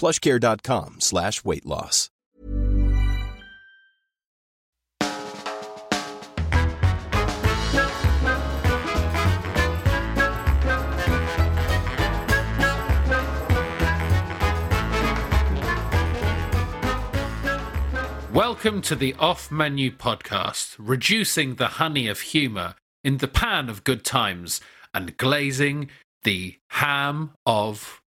plushcare.com slash weight loss. Welcome to the Off Menu Podcast, reducing the honey of humour in the pan of good times and glazing the ham of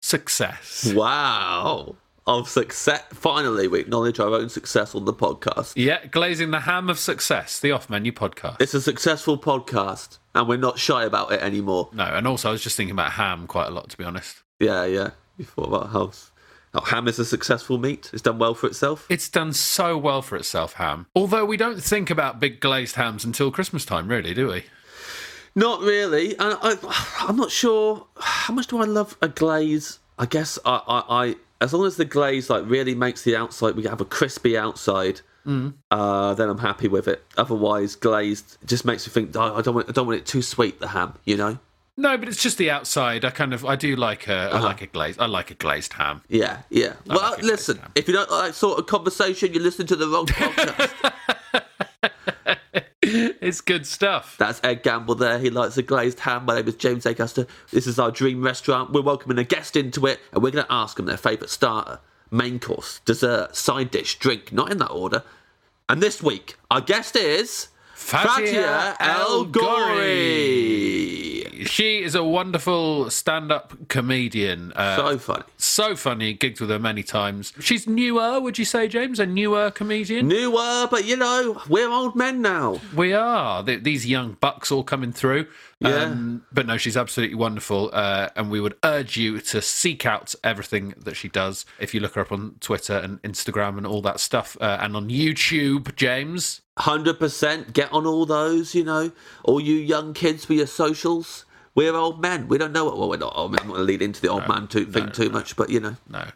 success. Wow. Of success. Finally, we acknowledge our own success on the podcast. Yeah, glazing the ham of success, the Off Menu Podcast. It's a successful podcast, and we're not shy about it anymore. No, and also I was just thinking about ham quite a lot, to be honest. Yeah, yeah. You thought about how, how ham is a successful meat. It's done well for itself. It's done so well for itself, ham. Although we don't think about big glazed hams until Christmas time, really, do we? Not really. And I, I'm not sure how much do I love a glaze. I guess I, I, I as long as the glaze like really makes the outside, we have a crispy outside. Uh, then I'm happy with it. Otherwise, glazed just makes me think. "Oh, I don't want. I don't want it too sweet. The ham, you know. No, but it's just the outside. I kind of, I do like a, Uh-huh. I like a glazed, I like a glazed ham. Yeah, yeah. well, like listen. If you don't like that sort of conversation, you listen to the wrong podcast. It's good stuff. That's Ed Gamble there. He likes a glazed ham. My name is James Acaster. This is our dream restaurant. We're welcoming a guest into it, and we're going to ask them their favourite starter, main course, dessert, side dish, drink, not in that order. And this week, our guest is Fatiha El Ghorri. She is a wonderful stand-up comedian. Uh, So funny. so funny. Gigged with her many times. She's newer, would you say, James? A newer comedian. Newer, but you know, we're old men now. We are. Th- These young bucks all coming through. Yeah. but no, she's absolutely wonderful. Uh, and we would urge you to seek out everything that she does. If you look her up on Twitter and Instagram and all that stuff, uh, and on YouTube, James. Hundred percent. Get on all those. You know, all you young kids with your socials. We're old men. We don't know what. Well, we're not old men. I'm not going to lead into the old man too, thing too much, but you know, No.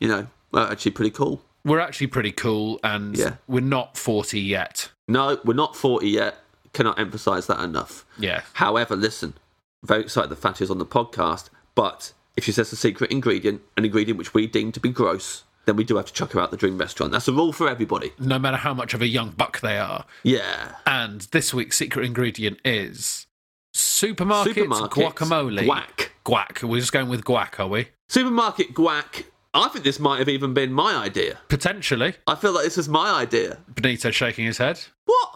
you know, we're actually pretty cool. We're actually pretty cool, and Yeah. we're not 40 yet. No, we're not forty yet. Cannot emphasise that enough. Yeah. However, listen, very excited the Fatty is on the podcast, but if she says a secret ingredient, an ingredient which we deem to be gross, then we do have to chuck her out the dream restaurant. That's a rule for everybody. No matter how much of a young buck they are. Yeah. And this week's secret ingredient is supermarket, Supermarket guacamole. Guac. Guac. We're just going with guac, are we? Supermarket guac. I think this might have even been my idea. Potentially. I feel like this is my idea. Benito shaking his head. What?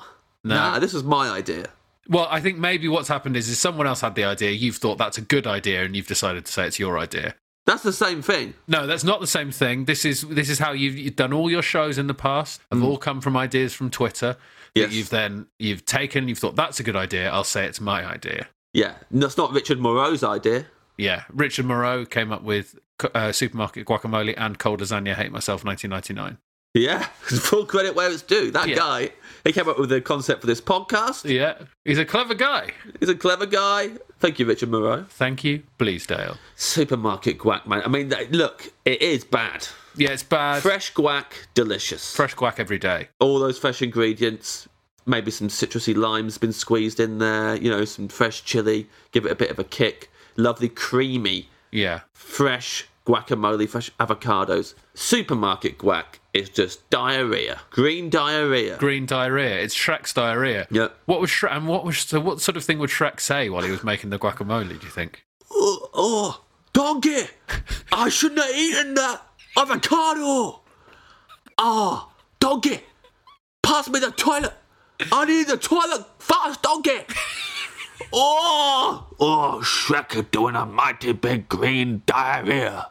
No. Nah, this was my idea. Well, I think maybe what's happened is, is someone else had the idea. You've thought that's a good idea, and you've decided to say it's your idea. That's the same thing. No, that's not the same thing. This is this is how you've, you've done all your shows in the past. Have all come from ideas from Twitter. Yes. That you've then you've taken. You've thought that's a good idea. I'll say it's my idea. Yeah, that's not Richard Moreau's idea. Yeah, Richard Moreau came up with uh, supermarket guacamole and cold lasagna. Hate myself, 1999. Yeah, full credit where it's due. That Yeah. guy, he came up with the concept for this podcast. Yeah, he's a clever guy. He's a clever guy. Thank you, Richard Moreau. Thank you, Bleasdale. Supermarket guac, man. I mean, look, it is bad. Yeah, it's bad. Fresh guac, delicious. Fresh guac every day. All those fresh ingredients. Maybe some citrusy limes been squeezed in there. You know, some fresh chili. Give it a bit of a kick. Lovely, creamy, Yeah. fresh guacamole, fresh avocados. Supermarket guac is just diarrhea. Green diarrhea. Green diarrhea. It's Shrek's diarrhea. Yep. What was Shrek? And what was so? What sort of thing would Shrek say while he was making the guacamole? Do you think? Oh, oh, donkey! I shouldn't have eaten that avocado. Ah, donkey! Pass me the toilet. I need the toilet fast, donkey. Oh, oh, Shrek is doing a mighty big green diarrhea.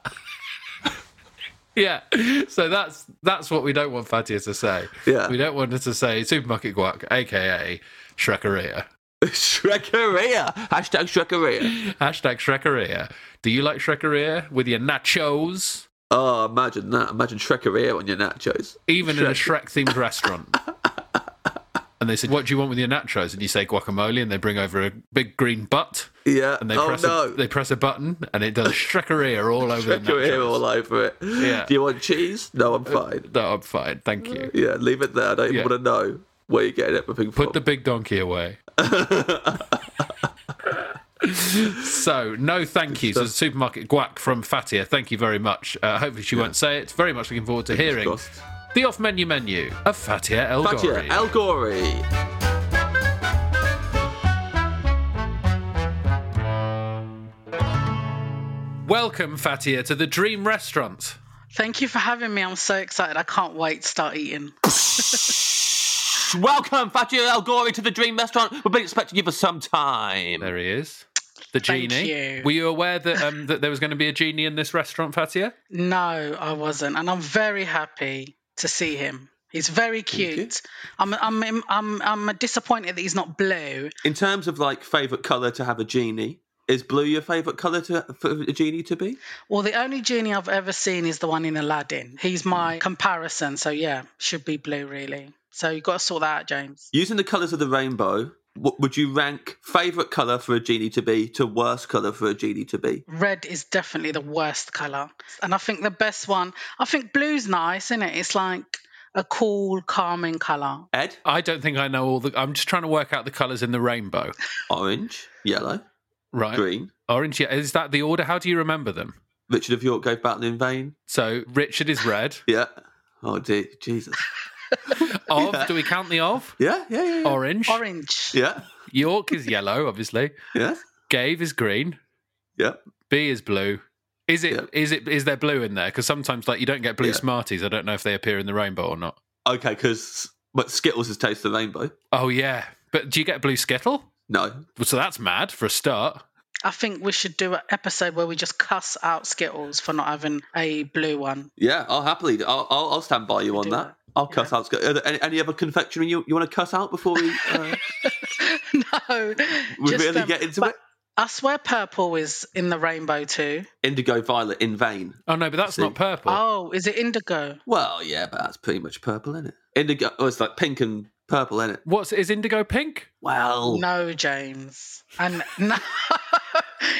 Yeah. So that's that's what we don't want Fatiha to say. Yeah. We don't want her to say supermarket guac, aka Shrekaria. Shrekaria. Hashtag Shrekaria. Hashtag Shrekaria. Do you like Shrekaria with your nachos? Oh, imagine that. Imagine Shrekaria on your nachos. Even in a Shrek themed restaurant. And they said, What do you want with your nachos? And you say guacamole, and they bring over a big green butt. Yeah. And they oh, press no. a, they press a button and it does Shrekaria all over the nachos. all over it. Yeah. Do you want cheese? No, I'm fine. No, I'm fine, thank you. Yeah, leave it there. I don't Yeah. even want to know where you're getting everything from. Put the big donkey away. so, no thank yous to supermarket guac from Fatiha. Thank you very much. Uh, hopefully, she won't say it. Very much looking forward to hearing crossed. The off menu menu of Fatiha El Fatiha Ghorri. El Ghorri. Welcome, Fatiha, to the Dream Restaurant. Thank you for having me. I'm so excited. I can't wait to start eating. Welcome, Fatiha El Ghorri, to the Dream Restaurant. We've been expecting you for some time. There he is. The Thank genie. you. Were you aware that um, that there was going to be a genie in this restaurant, Fatiha? No, I wasn't, and I'm very happy to see him. He's very cute. I'm, I'm, I'm, I'm disappointed that he's not blue. In terms of like favourite colour to have a genie, is blue your favourite colour to for a genie to be? Well, the only genie I've ever seen is the one in Aladdin. He's my mm. comparison, so yeah, should be blue really. So you've got to sort that out, James. Using the colours of the rainbow, would you rank favourite colour for a genie to be to worst colour for a genie to be? Red is definitely the worst color, and I think the best one. I think blue's nice, isn't it? It's like a cool, calming color. Ed, I don't think I know all the. I'm just trying to work out the colours in the rainbow. orange, yellow, Right. green. Orange. Yeah. Is that the order? How do you remember them? Richard of York gave battle in vain. So Richard is red. Yeah. Oh dear, Jesus. Of. Do we count the of? Yeah, yeah, yeah. yeah. Orange. Orange. Yeah, York is yellow, obviously. yeah, Gave is green. yeah. B is blue. Is it? Yeah. Is it? Is there blue in there? Because sometimes, like, you don't get blue Yeah. Smarties. I don't know if they appear in the rainbow or not. Okay, because but Skittles is taste of the rainbow. Oh yeah, but do you get blue Skittle? No. So that's mad for a start. I think we should do an episode where we just cuss out Skittles for not having a blue one. Yeah, I'll happily. I'll, I'll, I'll stand by you on do that. That. I'll cuss out. Skittles. Are there any, any other confectionery you, you want to cut out before we, uh, no, we just, really um, get into it? I swear purple is in the rainbow too. Indigo violet in vain. Oh no, but that's See. not purple. Oh, is it indigo? Well, yeah, but that's pretty much purple, isn't it? Indigo. Oh, it's like pink and purple, isn't it? What's is indigo pink? Well, No, James. And no,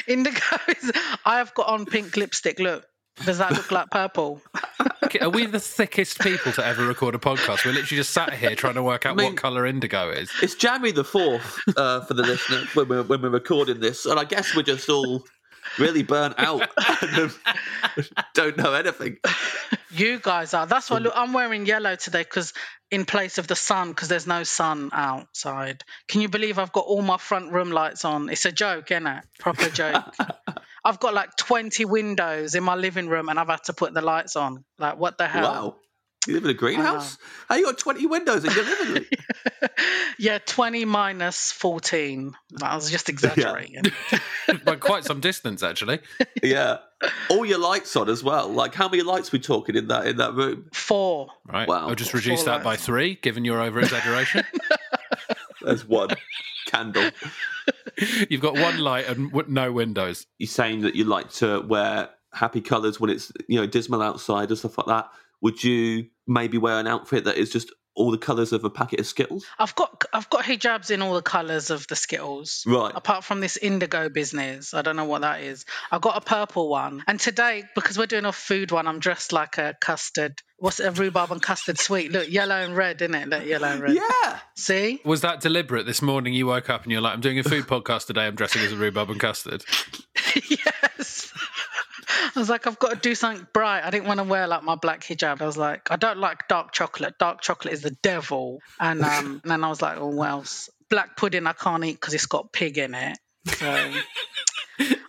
indigo is. I have got on pink lipstick. Look, does that look like purple? Are we the thickest people to ever record a podcast? We're literally just sat here trying to work out I mean- what color indigo is. it's January the fourth uh, for the listener when we're when we're recording this, and I guess we're just all really burnt out don't know anything. You guys are. That's why um, look, I'm wearing yellow today because in place of the sun, because there's no sun outside. Can you believe I've got all my front room lights on? It's a joke, isn't it? Proper joke. I've got like 20 windows in my living room and I've had to put the lights on. Like, what the hell? Wow. You live in a greenhouse? How you got 20 windows in your living room? Yeah, 20 minus 14. I was just exaggerating. By quite some distance, actually. yeah. All your lights on as well. Like how many lights we talking in that in that room? Four. Right. Wow. I'll just reduce Four that by three, given your over exaggeration. There's one candle. You've got one light and no windows. You're saying that you like to wear happy colours when it's you know dismal outside and stuff like that. Would you maybe wear an outfit that is just all the colours of a packet of Skittles? I've got I've got hijabs in all the colours of the Skittles. Right. Apart from this indigo business, I don't know what that is. I got a purple one, and today because we're doing a food one, I'm dressed like a custard. What's it, a rhubarb and custard sweet? Look, yellow and red, isn't it? Look, yellow and red. Yeah. See? Was that deliberate this morning? You woke up and you're like, I'm doing a food podcast today. I'm dressing as a rhubarb and custard. yes. I was like, I've got to do something bright. I didn't want to wear like my black hijab. I was like, I don't like dark chocolate. Dark chocolate is the devil. And, um, and then I was like, oh, well, black pudding I can't eat because it's got pig in it. So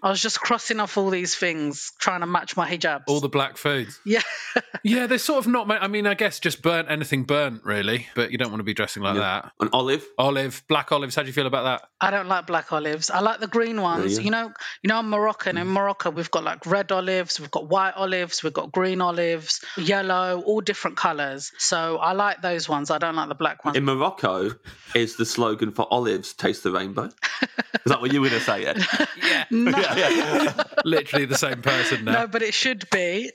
I was just crossing off all these things, trying to match my hijabs. All the black foods. yeah. Yeah, they're sort of not. I mean, I guess just burnt anything burnt, really. But you don't want to be dressing like that. An olive. Olive, black olives. How do you feel about that? I don't like black olives. I like the green ones. yeah. You know, you know, I'm Moroccan. In mm. Morocco, we've got like red olives, we've got white olives, we've got green olives, yellow, all different colours. So I like those ones. I don't like the black ones. In Morocco, is the slogan for olives "Taste the rainbow"? Is that what you were going to say? Yeah. Yeah, No, literally the same person now. no, but it should be.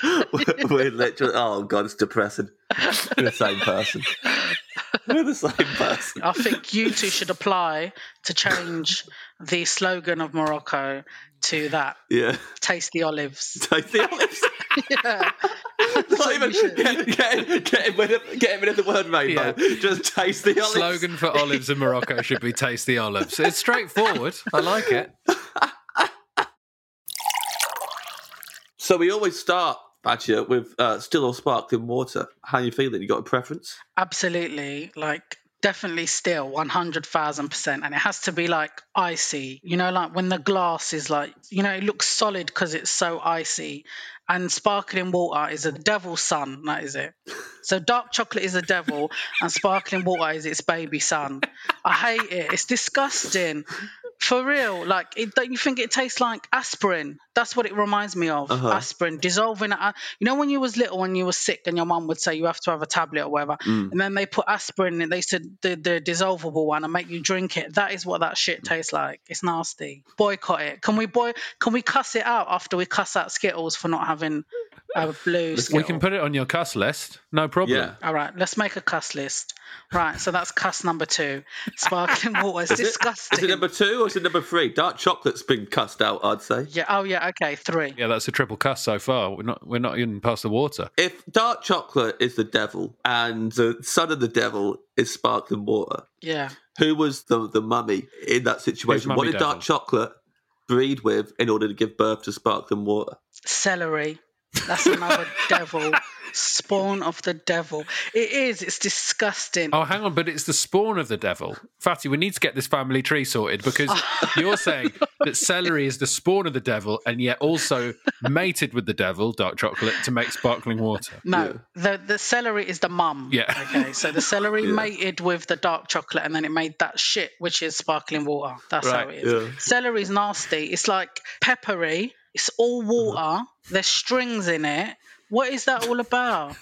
We're literally. Oh god, it's depressing. We're the same person. We're the same person. I think you two should apply to change the slogan of Morocco to that. Yeah. Taste the olives. Taste the olives. yeah. Not even get, get, getting, rid of, getting rid of the word rainbow. Just taste the olives. Slogan for olives in Morocco should be "Taste the olives." It's straightforward. I like it. So we always start, Badger, with uh, still or sparkling water. How you feeling? You got a preference? Absolutely. Like, definitely still 100,000%. And it has to be like icy, you know, like when the glass is like, you know, it looks solid because it's so icy. And sparkling water is a devil's son, that is it. So dark chocolate is a devil, and sparkling water is its baby son. I hate it. It's disgusting. For real, like, it, don't you think it tastes like aspirin? That's what it reminds me of. Uh-huh. Aspirin, dissolving. it. You know, when you was little, when you were sick, and your mum would say you have to have a tablet or whatever, Mm. and then they put aspirin in. They said the the dissolvable one and make you drink it. That is what that shit tastes like. It's nasty. Boycott it. Can we boy? Can we cuss it out after we cuss out Skittles for not having a blue? We can put it on your cuss list. No problem. Yeah. All right, let's make a cuss list. Right, so that's cuss number two. Sparkling water. It's Is disgusting. Is it number two or is it number three? Dark chocolate's been cussed out, I'd say. yeah. Oh yeah. Okay. Three. Yeah, that's a triple cuss so far. We're not. We're not even past the water. If dark chocolate is the devil and the son of the devil is sparkling water, Yeah. who was the the mummy in that situation? What did devil? dark chocolate breed with in order to give birth to sparkling water? Celery. That's another devil. Spawn of the devil. It is. It's disgusting. Oh, hang on, but it's the spawn of the devil. Fatty, we need to get this family tree sorted because you're saying that celery is the spawn of the devil and yet also mated with the devil, dark chocolate, to make sparkling water. No, the the celery is the mum. Yeah. Okay, so the celery mated with the dark chocolate, and then it made that shit, which is sparkling water. That's how it is. yeah. Celery's nasty. It's like peppery. It's all water. There's strings in it. What is that all about?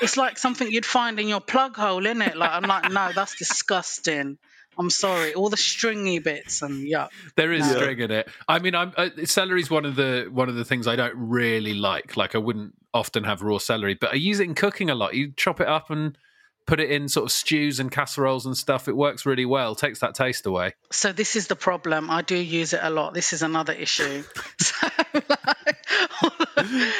It's like something you'd find in your plug hole, in it. Like I'm like, no, that's disgusting. I'm sorry. All the stringy bits and yeah. There is No. string in it. I mean, I'm uh, celery's one of the one of the things I don't really like. Like I wouldn't often have raw celery, but I use it in cooking a lot. You chop it up and put it in sort of stews and casseroles and stuff. It works really well. Takes that taste away. So this is the problem. I do use it a lot. This is another issue.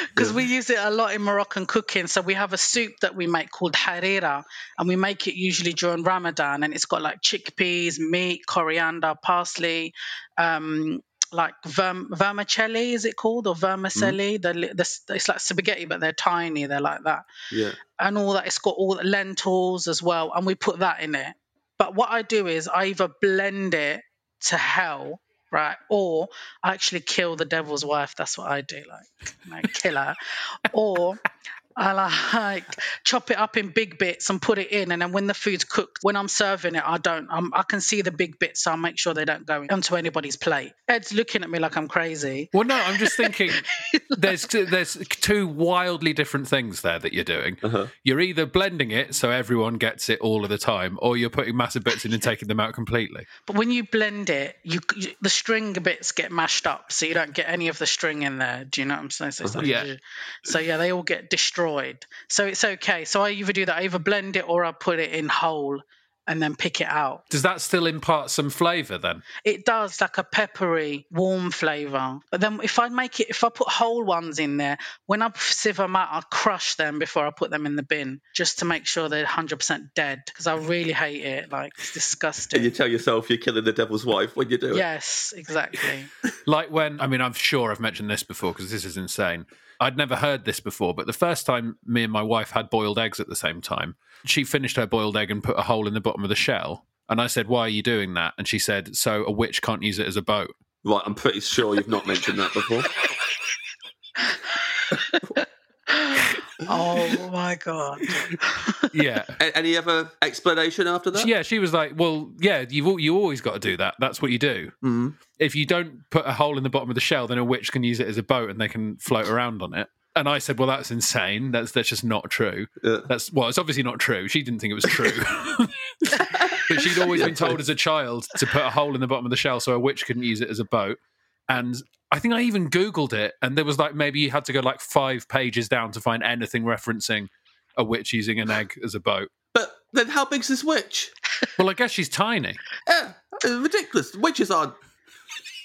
Because we use it a lot in Moroccan cooking. So we have a soup that we make called harira, and we make it usually during Ramadan, and it's got like chickpeas, meat, coriander, parsley. Um, like verm- vermicelli, is it called, or mm-hmm. vermicelli? The, li- the, it's like spaghetti, but they're tiny. They're like that Yeah. and all that. It's got all the lentils as well, and we put that in it. But what I do is I either blend it to hell, right, or I actually kill the devil's wife. That's what I do, like, like kill her, or I like chop it up in big bits and put it in, and then when the food's cooked, when I'm serving it, I don't. I'm, I can see the big bits, so I make sure they don't go onto anybody's plate. Ed's looking at me like I'm crazy. Well, no, I'm just thinking there's there's two wildly different things there that you're doing. Uh-huh. You're either blending it so everyone gets it all of the time, or you're putting massive bits in and taking them out completely. But when you blend it, you, you the string bits get mashed up, so you don't get any of the string in there. Do you know what I'm saying? So, it's uh-huh. like- Yeah. so yeah, they all get destroyed destroyed. So it's okay. So I either do that, I either blend it or I put it in whole and then pick it out. Does that still impart some flavour then? It does like a peppery, warm flavour. But then if I make it, if I put whole ones in there, when I sieve them out, I crush them before I put them in the bin just to make sure they're 100% dead because I really hate it. Like it's disgusting. And disgusting. you tell yourself you're killing the devil's wife when you do it. Yes, exactly. Like when, I mean, I'm sure I've mentioned this before because this is insane. I'd never heard this before, but the first time me and my wife had boiled eggs at the same time, she finished her boiled egg and put a hole in the bottom of the shell. And I said, Why are you doing that? And she said, So a witch can't use it as a boat. Right, I'm pretty sure you've not mentioned that before. oh my god. Yeah. A- any other explanation after that? yeah, she was like, "Well, yeah, you've al- you always got to do that. That's what you do. Mhm. If you don't put a hole in the bottom of the shell, then a witch can use it as a boat and they can float around on it." And I said, "Well, that's insane. That's that's just not true. Yeah. That's well, it's obviously not true. She didn't think it was true, but she'd always Yeah, been told as a child to put a hole in the bottom of the shell so a witch couldn't use it as a boat. And I think I even googled it, and there was like maybe you had to go like five pages down to find anything referencing a witch using an egg as a boat. But then how big's this witch? Well, I guess she's tiny. Yeah, uh, ridiculous. Witches aren't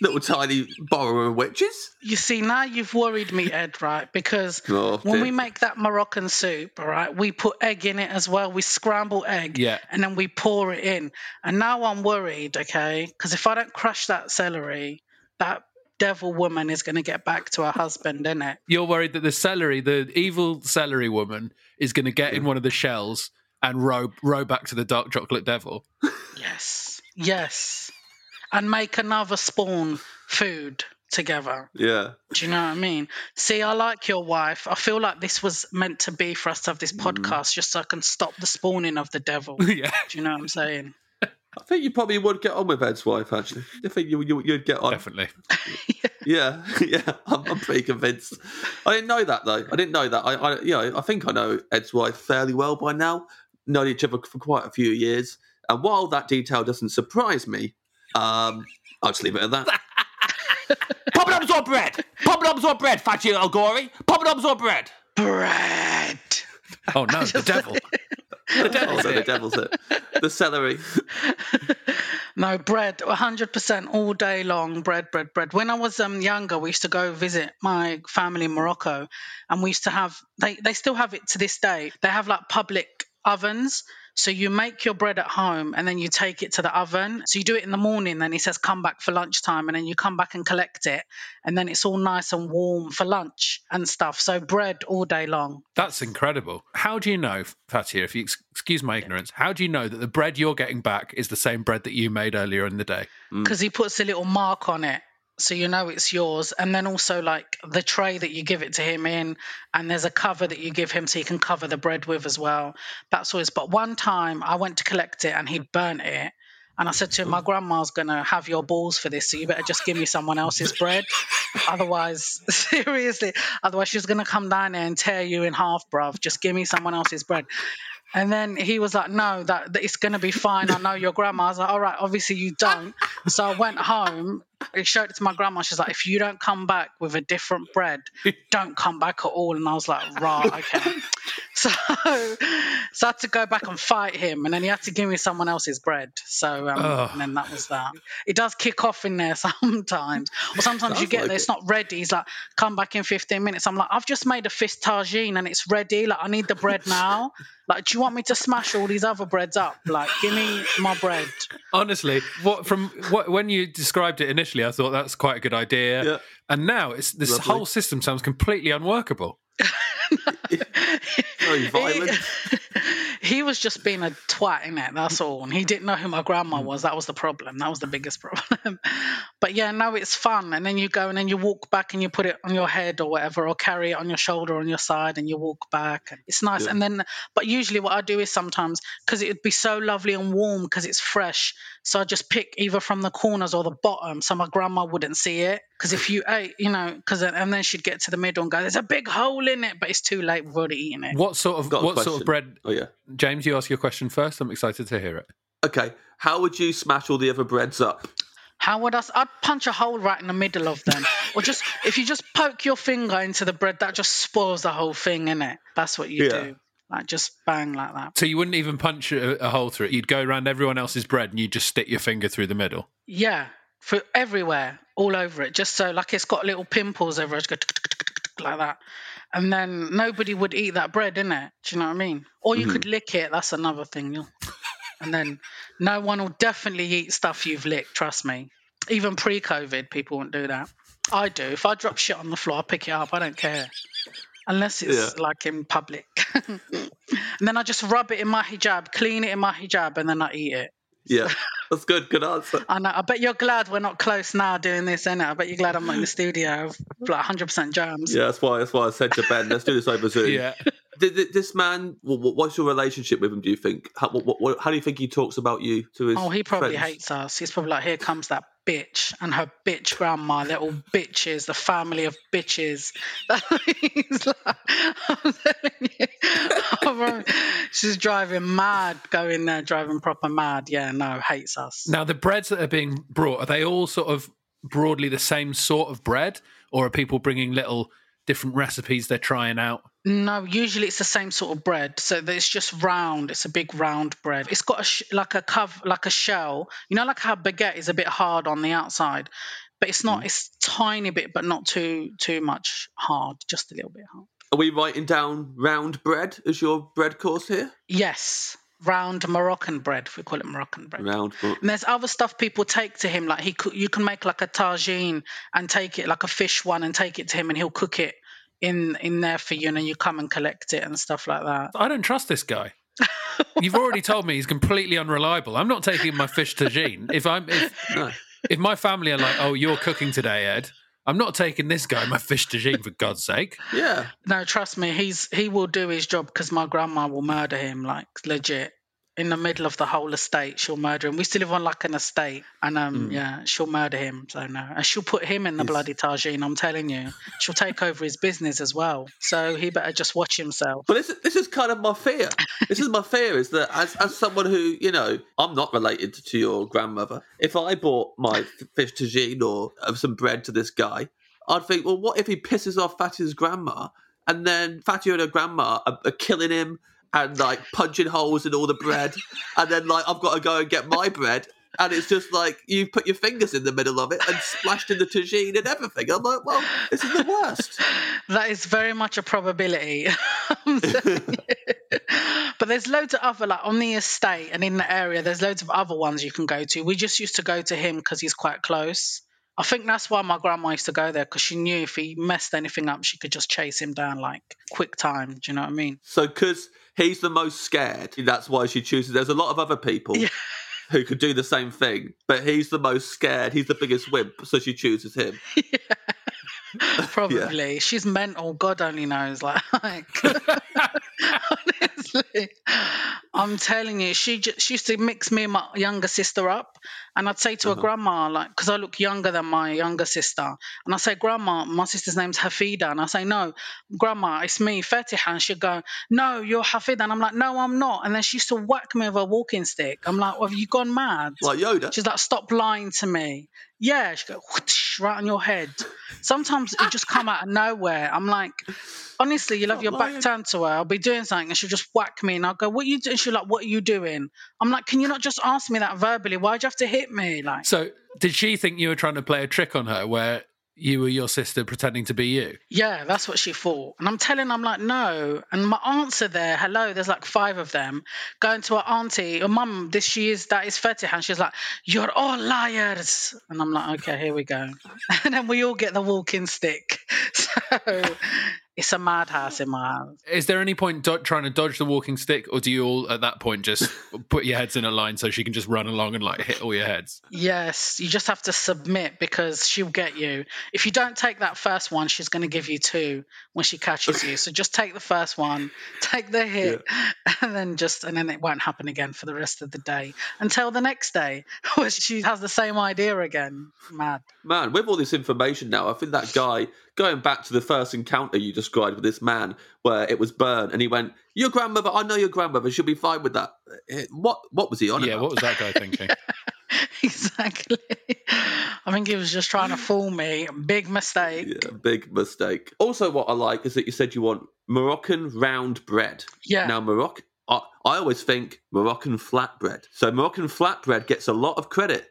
little tiny borrower witches. You see, now you've worried me, Ed, right? Because Oh, when we make that Moroccan soup, all right, we put egg in it as well. We scramble egg Yeah. and then we pour it in. And now I'm worried, okay? Because if I don't crush that celery, that devil woman is going to get back to her husband, isn't it? You're worried that the celery, the evil celery woman, is going to get in one of the shells and row row back to the dark chocolate devil. Yes. Yes. And make another spawn food together. Yeah. Do you know what I mean? See, I like your wife. I feel like this was meant to be for us to have this mm. podcast just so I can stop the spawning of the devil. yeah. Do yeah, you know what I'm saying? I think you probably would get on with Ed's wife, actually. I think you, you, you'd get on. definitely. Yeah, yeah, I'm, I'm pretty convinced. I didn't know that though. I didn't know that. I, I, you know, I think I know Ed's wife fairly well by now. Known each other for quite a few years, and while that detail doesn't surprise me, um, I'll just leave it at that. Poppadoms or bread? Poppadoms or bread, Fatty Al Ghorri? Poppadoms or bread? Bread. Oh no, the devil. The devil's no, the devil's it. The celery. No, bread, 100% all day long, bread, bread, bread. When I was um, younger, we used to go visit my family in Morocco, and we used to have, they, they still have it to this day. They have like public ovens. So you make your bread at home and then you take it to the oven. So you do it in the morning, then he says, come back for lunchtime, and then you come back and collect it. And then it's all nice and warm for lunch and stuff. So bread all day long. That's incredible. How do you know, Fatiha, if you ex- excuse my ignorance, how do you know that the bread you're getting back is the same bread that you made earlier in the day? Mm. because he puts a little mark on it so you know it's yours and then also like the tray that you give it to him in and there's a cover that you give him so he can cover the bread with as well that's always but one time i went to collect it and he'd burnt it and i said to him my grandma's gonna have your balls for this so you better just give me someone else's bread otherwise seriously otherwise she's gonna come down there and tear you in half bruv just give me someone else's bread and then he was like, no, that, that it's going to be fine. I know your grandma. I was like, all right, obviously you don't. So I went home, I showed it to my grandma. She's like, if you don't come back with a different bread, don't come back at all. And I was like, right, okay. So, so I had to go back and fight him. And then he had to give me someone else's bread. So, um, and then that was that. It does kick off in there sometimes. Or sometimes you get like there, it's not ready. He's like, come back in 15 minutes. I'm like, I've just made a fish tagine and it's ready. Like, I need the bread now. Like, do you want me to smash all these other breads up? Like, give me my bread. Honestly, what from what when you described it initially, I thought that's quite a good idea. Yeah. And now it's this Lovely. whole system sounds completely unworkable. Very violent. he was just being a twat in it. That's all. And he didn't know who my grandma hmm. was. That was the problem. That was the biggest problem. but yeah, no, it's fun. And then you go and then you walk back and you put it on your head or whatever, or carry it on your shoulder or on your side, and you walk back. And it's nice. Yeah. And then, but usually what I do is sometimes because it would be so lovely and warm because it's fresh. So I just pick either from the corners or the bottom, so my grandma wouldn't see it. Because if you ate, you know, because and then she'd get to the middle and go, "There's a big hole in it," but it's too late. We've already eaten it. What sort of Got a what sort question. of bread? Oh yeah. James, you ask your question first. I'm excited to hear it. Okay. How would you smash all the other breads up? How would I? s- I'd punch a hole right in the middle of them, or just if you just poke your finger into the bread, that just spoils the whole thing, innit? That's what you Yeah. do. Like just bang like that. So you wouldn't even punch a, a hole through it. You'd go around everyone else's bread and you'd just stick your finger through the middle. Yeah, for everywhere, all over it, just so like it's got little pimples everywhere, just go like that, and then nobody would eat that bread, innit? Do you know what I mean? Or you could hmm. lick it. That's another thing. And then no one will definitely eat stuff you've licked. Trust me. Even pre-COVID, people won't do that. I do. If I drop shit on the floor, I pick it up. I don't care. Unless it's like in public. and then I just rub it in my hijab, clean it in my hijab, and then I eat it. Yeah, that's good. Good answer. I know. I bet you're glad we're not close now doing this, innit? I bet you're glad I'm not in the studio of like 100% germs. Yeah, that's why. That's why I said to Ben, let's do this over Zoom. Did, did this man? wh- wh- What's your relationship with him? Do you think? How, what, what, how do you think he talks about you to his? Oh, he probably friends? hates us. He's probably like, here comes that bitch and her bitch grandma. They're all bitches, the family of bitches. He's like, I'm telling you. She's driving mad, going there, driving proper mad. Yeah, no, hates us. Now, the breads that are being brought, are they all sort of broadly the same sort of bread? Or are people bringing little different recipes they're trying out? No, usually it's the same sort of bread. So it's just round. It's a big round bread. It's got a sh- like a cov like a shell. You know, like how baguette is a bit hard on the outside, but it's not. Mm. It's tiny bit, but not too too much hard. Just a little bit hard. Are we writing down round bread as your bread course here? Yes, round Moroccan bread. We call it Moroccan bread. Round. And there's other stuff people take to him, like he could, you can make like a tagine and take it like a fish one and take it to him, and he'll cook it in in there for you, and then you come and collect it and stuff like that. I don't trust this guy. You've already told me he's completely unreliable. I'm not taking my fish tagine. If I'm if, No. if my family are like, "Oh, you're cooking today, Ed," I'm not taking this guy my fish tagine for God's sake. Yeah. No, trust me, he's he will do his job because my grandma will murder him, like legit. In the middle of the whole estate, she'll murder him. We still live on like an estate, and um, yeah, she'll murder him. So no, and she'll put him in the Yes. bloody tagine. I'm telling you, she'll take over his business as well. So he better just watch himself. But this, this is kind of my fear. This is my fear is that as, as someone who, you know, I'm not related to your grandmother. If I bought my fish tagine or uh, some bread to this guy, I'd think, well, what if he pisses off Fatty's grandma and then Fatty and her grandma are, are killing him and like punching holes in all the bread and then like I've got to go and get my bread and it's just like you put your fingers in the middle of it and splashed in the tagine and everything. I'm like, well, this is the worst. That is very much a probability. I'm telling you. but there's loads of other, like on the estate and in the area, there's loads of other ones you can go to. We just used to go to him because he's quite close. I think that's why my grandma used to go there because she knew if he messed anything up, she could just chase him down like quick time. Do you know what I mean? So, because he's the most scared, that's why she chooses. There's a lot of other people Yeah. who could do the same thing, but he's the most scared. He's the biggest wimp, so she chooses him. Probably. She's mental. God only knows. Like, honestly, I'm telling you, she just, she used to mix me and my younger sister up, and I'd say to her uh-huh. grandma, like, because I look younger than my younger sister, and I say, Grandma, my sister's name's Hafida, and I say, No, Grandma, it's me, Fetiha, and she'd go, No, you're Hafida, and I'm like, No, I'm not, and then she used to whack me with a walking stick. I'm like, well, Have you gone mad? Like Yoda. She's like, stop lying to me. Yeah, she go whoosh, right on your head. Sometimes it just come out of nowhere. I'm like, honestly, you love your back lying. turned to her. I'll be doing something and she'll just whack me and I'll go, what you doing? She's like, what are you doing? I'm like, can you not just ask me that verbally? Why'd you have to hit me? Like, So, did she think you were trying to play a trick on her where you were your sister pretending to be you? yeah, that's what she thought. And I'm telling, I'm like, no. And my answer there, hello, there's like five of them, going to her auntie, or mum, this she is, that is Fetih. And she's like, you're all liars. And I'm like, okay, here we go. And then we all get the walking stick. So it's a madhouse in my house. Is there any point do- trying to dodge the walking stick, or do you all at that point just put your heads in a line so she can just run along and like hit all your heads? Yes, you just have to submit because she'll get you. If you don't take that first one, she's going to give you two when she catches you. So just take the first one, take the hit, and then just and then it won't happen again for the rest of the day until the next day, where she has the same idea again. Mad. Man, with all this information now, I think that guy, going back to the first encounter you described with this man, where it was burnt, and he went, Your grandmother, I know your grandmother, she'll be fine with that. Eh, What What was he on Yeah, about? what was that guy thinking? exactly. I think he was just trying to fool me. Big mistake. Yeah, big mistake. Also, what I like is that you said you want Moroccan round bread. Yeah. Now, Moroccan, I, I always think Moroccan flatbread. So Moroccan flatbread gets a lot of credit,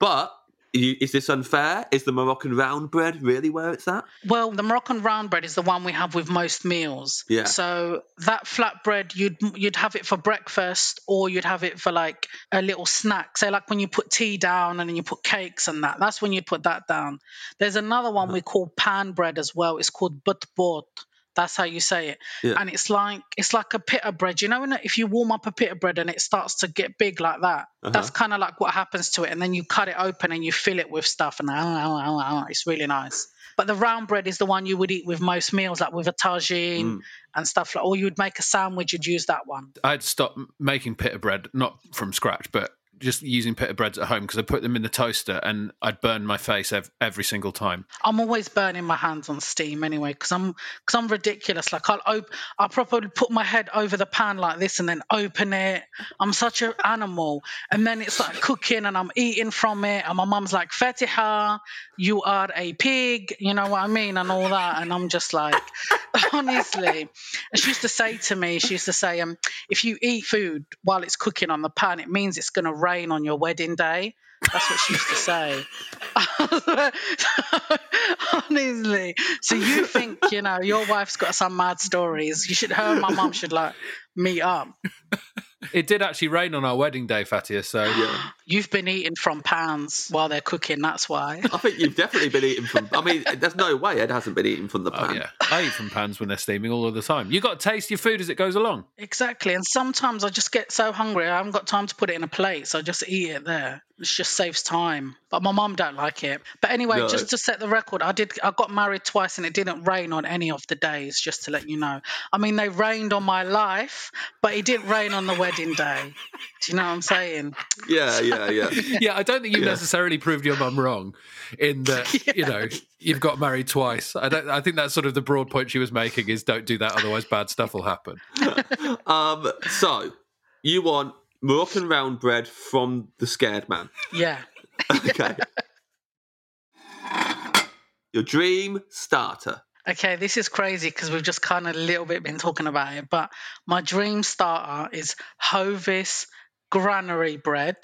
but you, is this unfair? Is the Moroccan round bread really where it's at? Well, the Moroccan round bread is the one we have with most meals. Yeah. So that flatbread, you'd you'd have it for breakfast, or you'd have it for like a little snack. Say like when you put tea down and then you put cakes and that. That's when you'd put that down. There's another one uh-huh. we call pan bread as well. It's called batbout. That's how you say it. Yeah. And it's like it's like a pita bread. You know, when if you warm up a pita bread and it starts to get big like that, uh-huh. that's kind of like what happens to it. And then you cut it open and you fill it with stuff, and it's really nice. But the round bread is the one you would eat with most meals, like with a tagine mm. and stuff like. Or you'd make a sandwich, you'd use that one. I'd stop making pita bread, not from scratch, but just using pita breads at home because I put them in the toaster and I'd burn my face ev- every single time. I'm always burning my hands on steam anyway because I'm because I'm ridiculous. Like I'll op- I'll probably put my head over the pan like this and then open it. I'm such an animal, and then it's like cooking and I'm eating from it, and my mum's like Fatiha, you are a pig, you know what I mean, and all that, and I'm just like, honestly. And she used to say to me, she used to say, um, if you eat food while it's cooking on the pan, it means it's going to rain on your wedding day. That's what she used to say. Honestly. So you think, you know, your wife's got some mad stories. You should her and my mum should like meet up. It did actually rain on our wedding day, Fatiha. So You've been eating from pans while they're cooking, that's why. I think you've definitely been eating from. I mean, there's no way Ed hasn't been eating from the oh pan. yeah, I eat from pans when they're steaming all of the time. You got to taste your food as it goes along. Exactly. And sometimes I just get so hungry I haven't got time to put it in a plate, so I just eat it there. It just saves time. But my mum don't like it. But anyway, No. just to set the record, I did I got married twice and it didn't rain on any of the days, just to let you know. I mean they rained on my life, but it didn't rain on the wedding day. Do you know what I'm saying? Yeah, yeah, yeah. Yeah, I don't think you've Yeah. necessarily proved your mum wrong in that you know you've got married twice. I don't. I think that's sort of the broad point she was making is don't do that, otherwise bad stuff will happen. Um, so you want Moroccan round bread from the scared man? Yeah. Okay. Your dream starter. Okay, this is crazy because we've just kind of a little bit been talking about it, but my dream starter is Hovis granary bread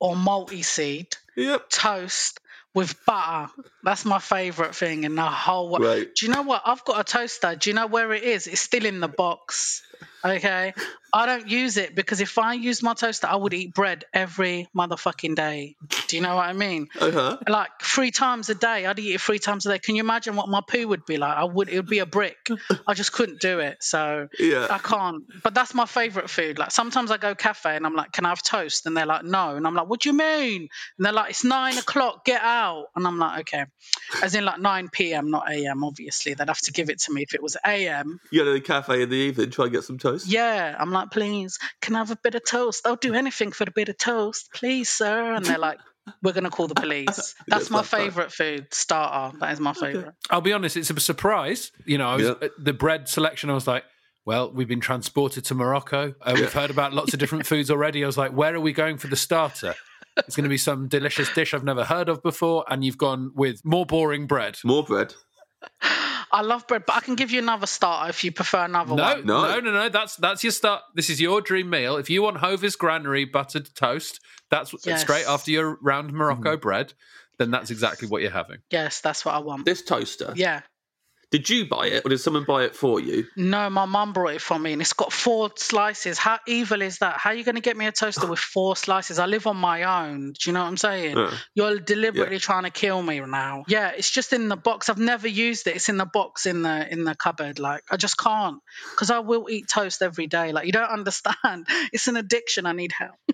or multi-seed Yep. toast with butter. That's my favourite thing in the whole world. Right. Do you know what? I've got a toaster. Do you know where it is? It's still in the box. Okay. I don't use it because if I used my toaster, I would eat bread every motherfucking day. Do you know what I mean? Uh huh. Like three times a day, I'd eat it three times a day. Can you imagine what my poo would be like? I would. It would be a brick. I just couldn't do it. So Yeah. I can't. But that's my favorite food. Like sometimes I go cafe and I'm like, "Can I have toast?" And they're like, "No." And I'm like, "What do you mean?" And they're like, "It's nine o'clock. Get out." And I'm like, "Okay." As in like nine p.m., not a.m. Obviously, they'd have to give it to me if it was a.m. You go to the cafe in the evening, try and get some toast. Yeah, I'm like, please, can I have a bit of toast? I'll do anything for a bit of toast, please, sir. And they're like, we're gonna call the police. That's my that fine. favorite food starter. That is my favorite. I'll be honest, it's a surprise. You know, I was, Yeah. the bread selection. I was like, well, we've been transported to Morocco. Uh, We've heard about lots of different foods already. I was like, where are we going for the starter? It's going to be some delicious dish I've never heard of before, and you've gone with more boring bread. More bread. I love bread, but I can give you another starter if you prefer another No, one. no, No. no, no, That's that's your start. This is your dream meal. If you want Hovis Granary buttered toast, that's Yes. straight after your round Morocco mm-hmm. bread. Then that's exactly what you're having. Yes, that's what I want. This toaster. Yeah. Did you buy it or did someone buy it for you? No, my mum brought it for me and it's got four slices. How evil is that? How are you going to get me a toaster with four slices? I live on my own. Do you know what I'm saying? Yeah. You're deliberately trying to kill me now. Yeah, it's just in the box. I've never used it. It's in the box in the in the cupboard. Like I just can't because I will eat toast every day. Like you don't understand. It's an addiction. I need help.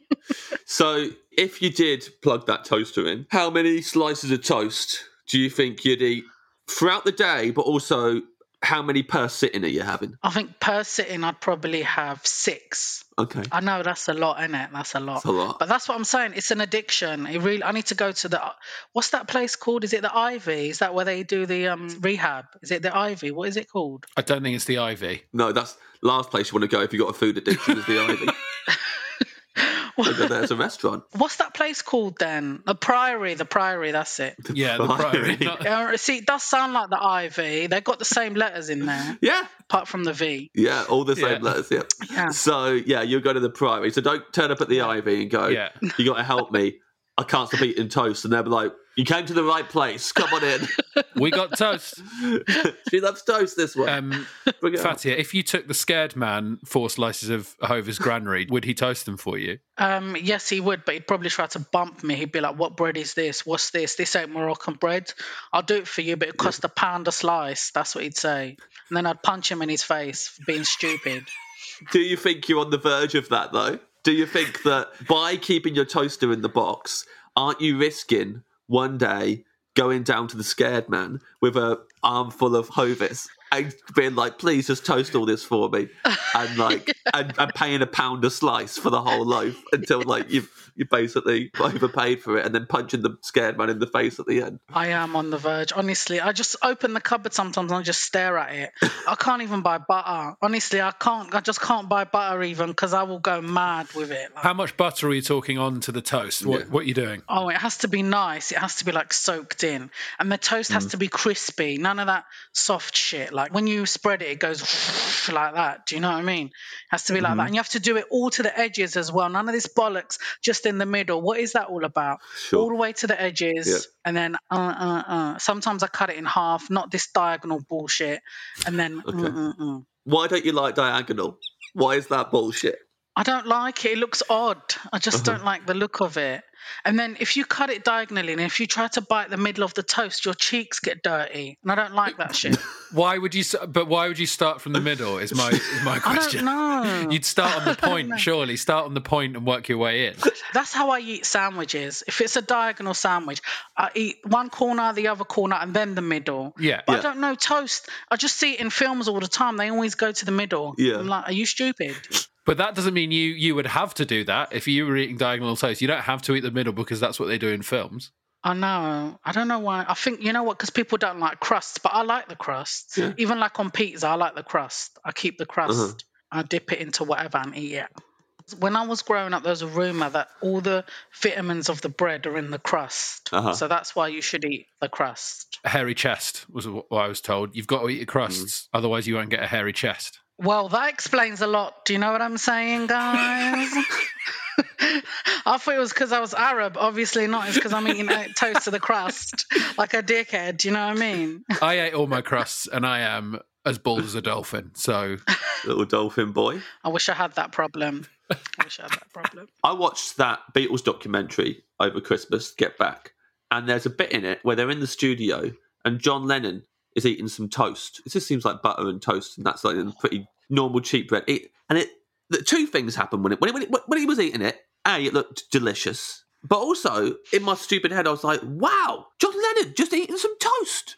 So, if you did plug that toaster in, how many slices of toast do you think you'd eat throughout the day, but also how many per sitting are you having? I think per sitting, I'd probably have six. Okay. I know that's a lot, isn't it? That's a lot. That's a lot. But that's what I'm saying. It's an addiction. It really. I need to go to the. What's that place called? Is it the Ivy? Is that where they do the um, rehab? Is it the Ivy? What is it called? I don't think it's the Ivy. No, that's last place you want to go if you've got a food addiction is the Ivy. I go there a restaurant. What's that place called then? The Priory. The Priory. That's it. Yeah, the priory. Priory. Not- see, it does sound like the IV. They've got the same letters in there, Yeah, apart from the V. yeah, all the same Yeah. letters. Yeah. Yeah. So yeah, you go to the priory. So don't turn up at the Ivy and go. Yeah. You got to help me. I can't stop eating toast, and they'll be like, "You came to the right place. Come on in." we got toast. she loves toast. This one. Um, Bring it on. Fatiha, if you took the scared man four slices of Hovis granary, would he toast them for you? Um, yes, he would, but he'd probably try to bump me. He'd be like, "What bread is this? What's this? This ain't Moroccan bread. I'll do it for you, but it costs a pound a slice." That's what he'd say, and then I'd punch him in his face for being stupid. Do you think you're on the verge of that though? Do you think that by keeping your toaster in the box, aren't you risking one day going down to the scared man with a armful of hovis and being like, please just toast all this for me and like and, and paying a pound a slice for the whole loaf until like you've you basically overpaid for it and then punching the scared man in the face at the end. I am on the verge. Honestly, I just open the cupboard sometimes and I just stare at it. I can't even buy butter. Honestly, I can't. I just can't buy butter even because I will go mad with it. Like, How much butter are you talking on to the toast? What, what are you doing? Oh, it has to be nice. It has to be like soaked in. And the toast has mm. to be crispy. None of that soft shit. Like when you spread it, it goes like that. Do you know what I mean? It has to be like that. And you have to do it all to the edges as well. None of this bollocks just in the middle. What is that all about? Sure. All the way to the edges. And then, uh, uh, uh. Sometimes I cut it in half, not this diagonal bullshit. And then, mm, mm, mm. Why don't you like diagonal? Why is that bullshit? I don't like it. It looks odd. I just Uh-huh. don't like the look of it. And then if you cut it diagonally and if you try to bite the middle of the toast, your cheeks get dirty. And I don't like that shit. Why would you? But why would you start from the middle? Is my is my question. I don't know. You'd start on the point, surely. Start on the point and work your way in. That's how I eat sandwiches. If it's a diagonal sandwich, I eat one corner, the other corner, and then the middle. Yeah. But Yeah. I don't know toast. I just see it in films all the time. They always go to the middle. Yeah. I'm like, are you stupid? But that doesn't mean you you would have to do that if you were eating diagonal toast. You don't have to eat the middle because that's what they do in films. I know. I don't know why. I think you know what? Because people don't like crusts, but I like the crust. Even like on pizza, I like the crust. I keep the crust. I dip it into whatever and eat it. When I was growing up, there was a rumor that all the vitamins of the bread are in the crust. Uh-huh. So that's why you should eat the crust. A hairy chest was what I was told. You've got to eat your crusts, otherwise you won't get a hairy chest. Well, that explains a lot. Do you know what I'm saying, guys? I thought it was because I was Arab. Obviously not. It's because I'm eating uh, toast to the crust like a dickhead. Do you know what I mean? I ate all my crusts, and I am as bald as a dolphin. So Little dolphin boy. I wish I had that problem. I wish I had that problem. I watched that Beatles documentary over Christmas, Get Back, and there's a bit in it where they're in the studio and John Lennon is eating some toast. It just seems like butter and toast, and that's like a pretty normal cheap bread. It, and it, the two things happened when it when, it, when, it, when he was eating it. A, it looked delicious, but also in my stupid head, I was like, "Wow, John Lennon just eating some toast."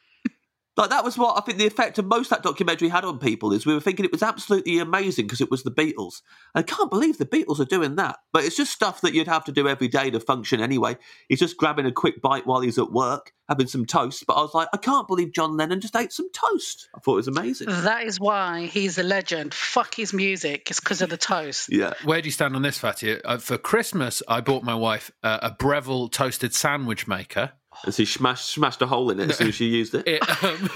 Like that was what I think the effect of most that documentary had on people is we were thinking it was absolutely amazing because it was the Beatles. I can't believe the Beatles are doing that, but it's just stuff that you'd have to do every day to function anyway. He's just grabbing a quick bite while he's at work, having some toast. But I was like, I can't believe John Lennon just ate some toast. I thought it was amazing. That is why he's a legend. Fuck his music. It's because of the toast. Yeah, where do you stand on this, Fatty? Uh, for Christmas, I bought my wife uh, a Breville toasted sandwich maker. As she smashed smashed a hole in it as soon as she used it. It, um,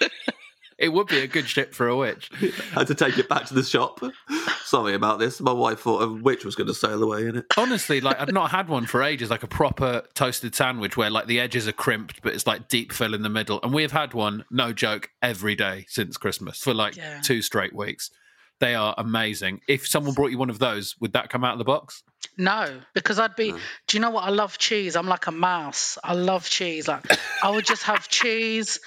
it would be a good ship for a witch. had to take it back to the shop. Sorry about this. My wife thought a witch was going to sail away in it. Honestly, like I've not had one for ages, like a proper toasted sandwich where like the edges are crimped, but it's like deep fill in the middle. And we have had one, no joke, every day since Christmas for like Yeah. two straight weeks. They are amazing. If someone brought you one of those, would that come out of the box? No, because I'd be. Do you know what? I love cheese. I'm like a mouse. I love cheese. Like I would just have cheese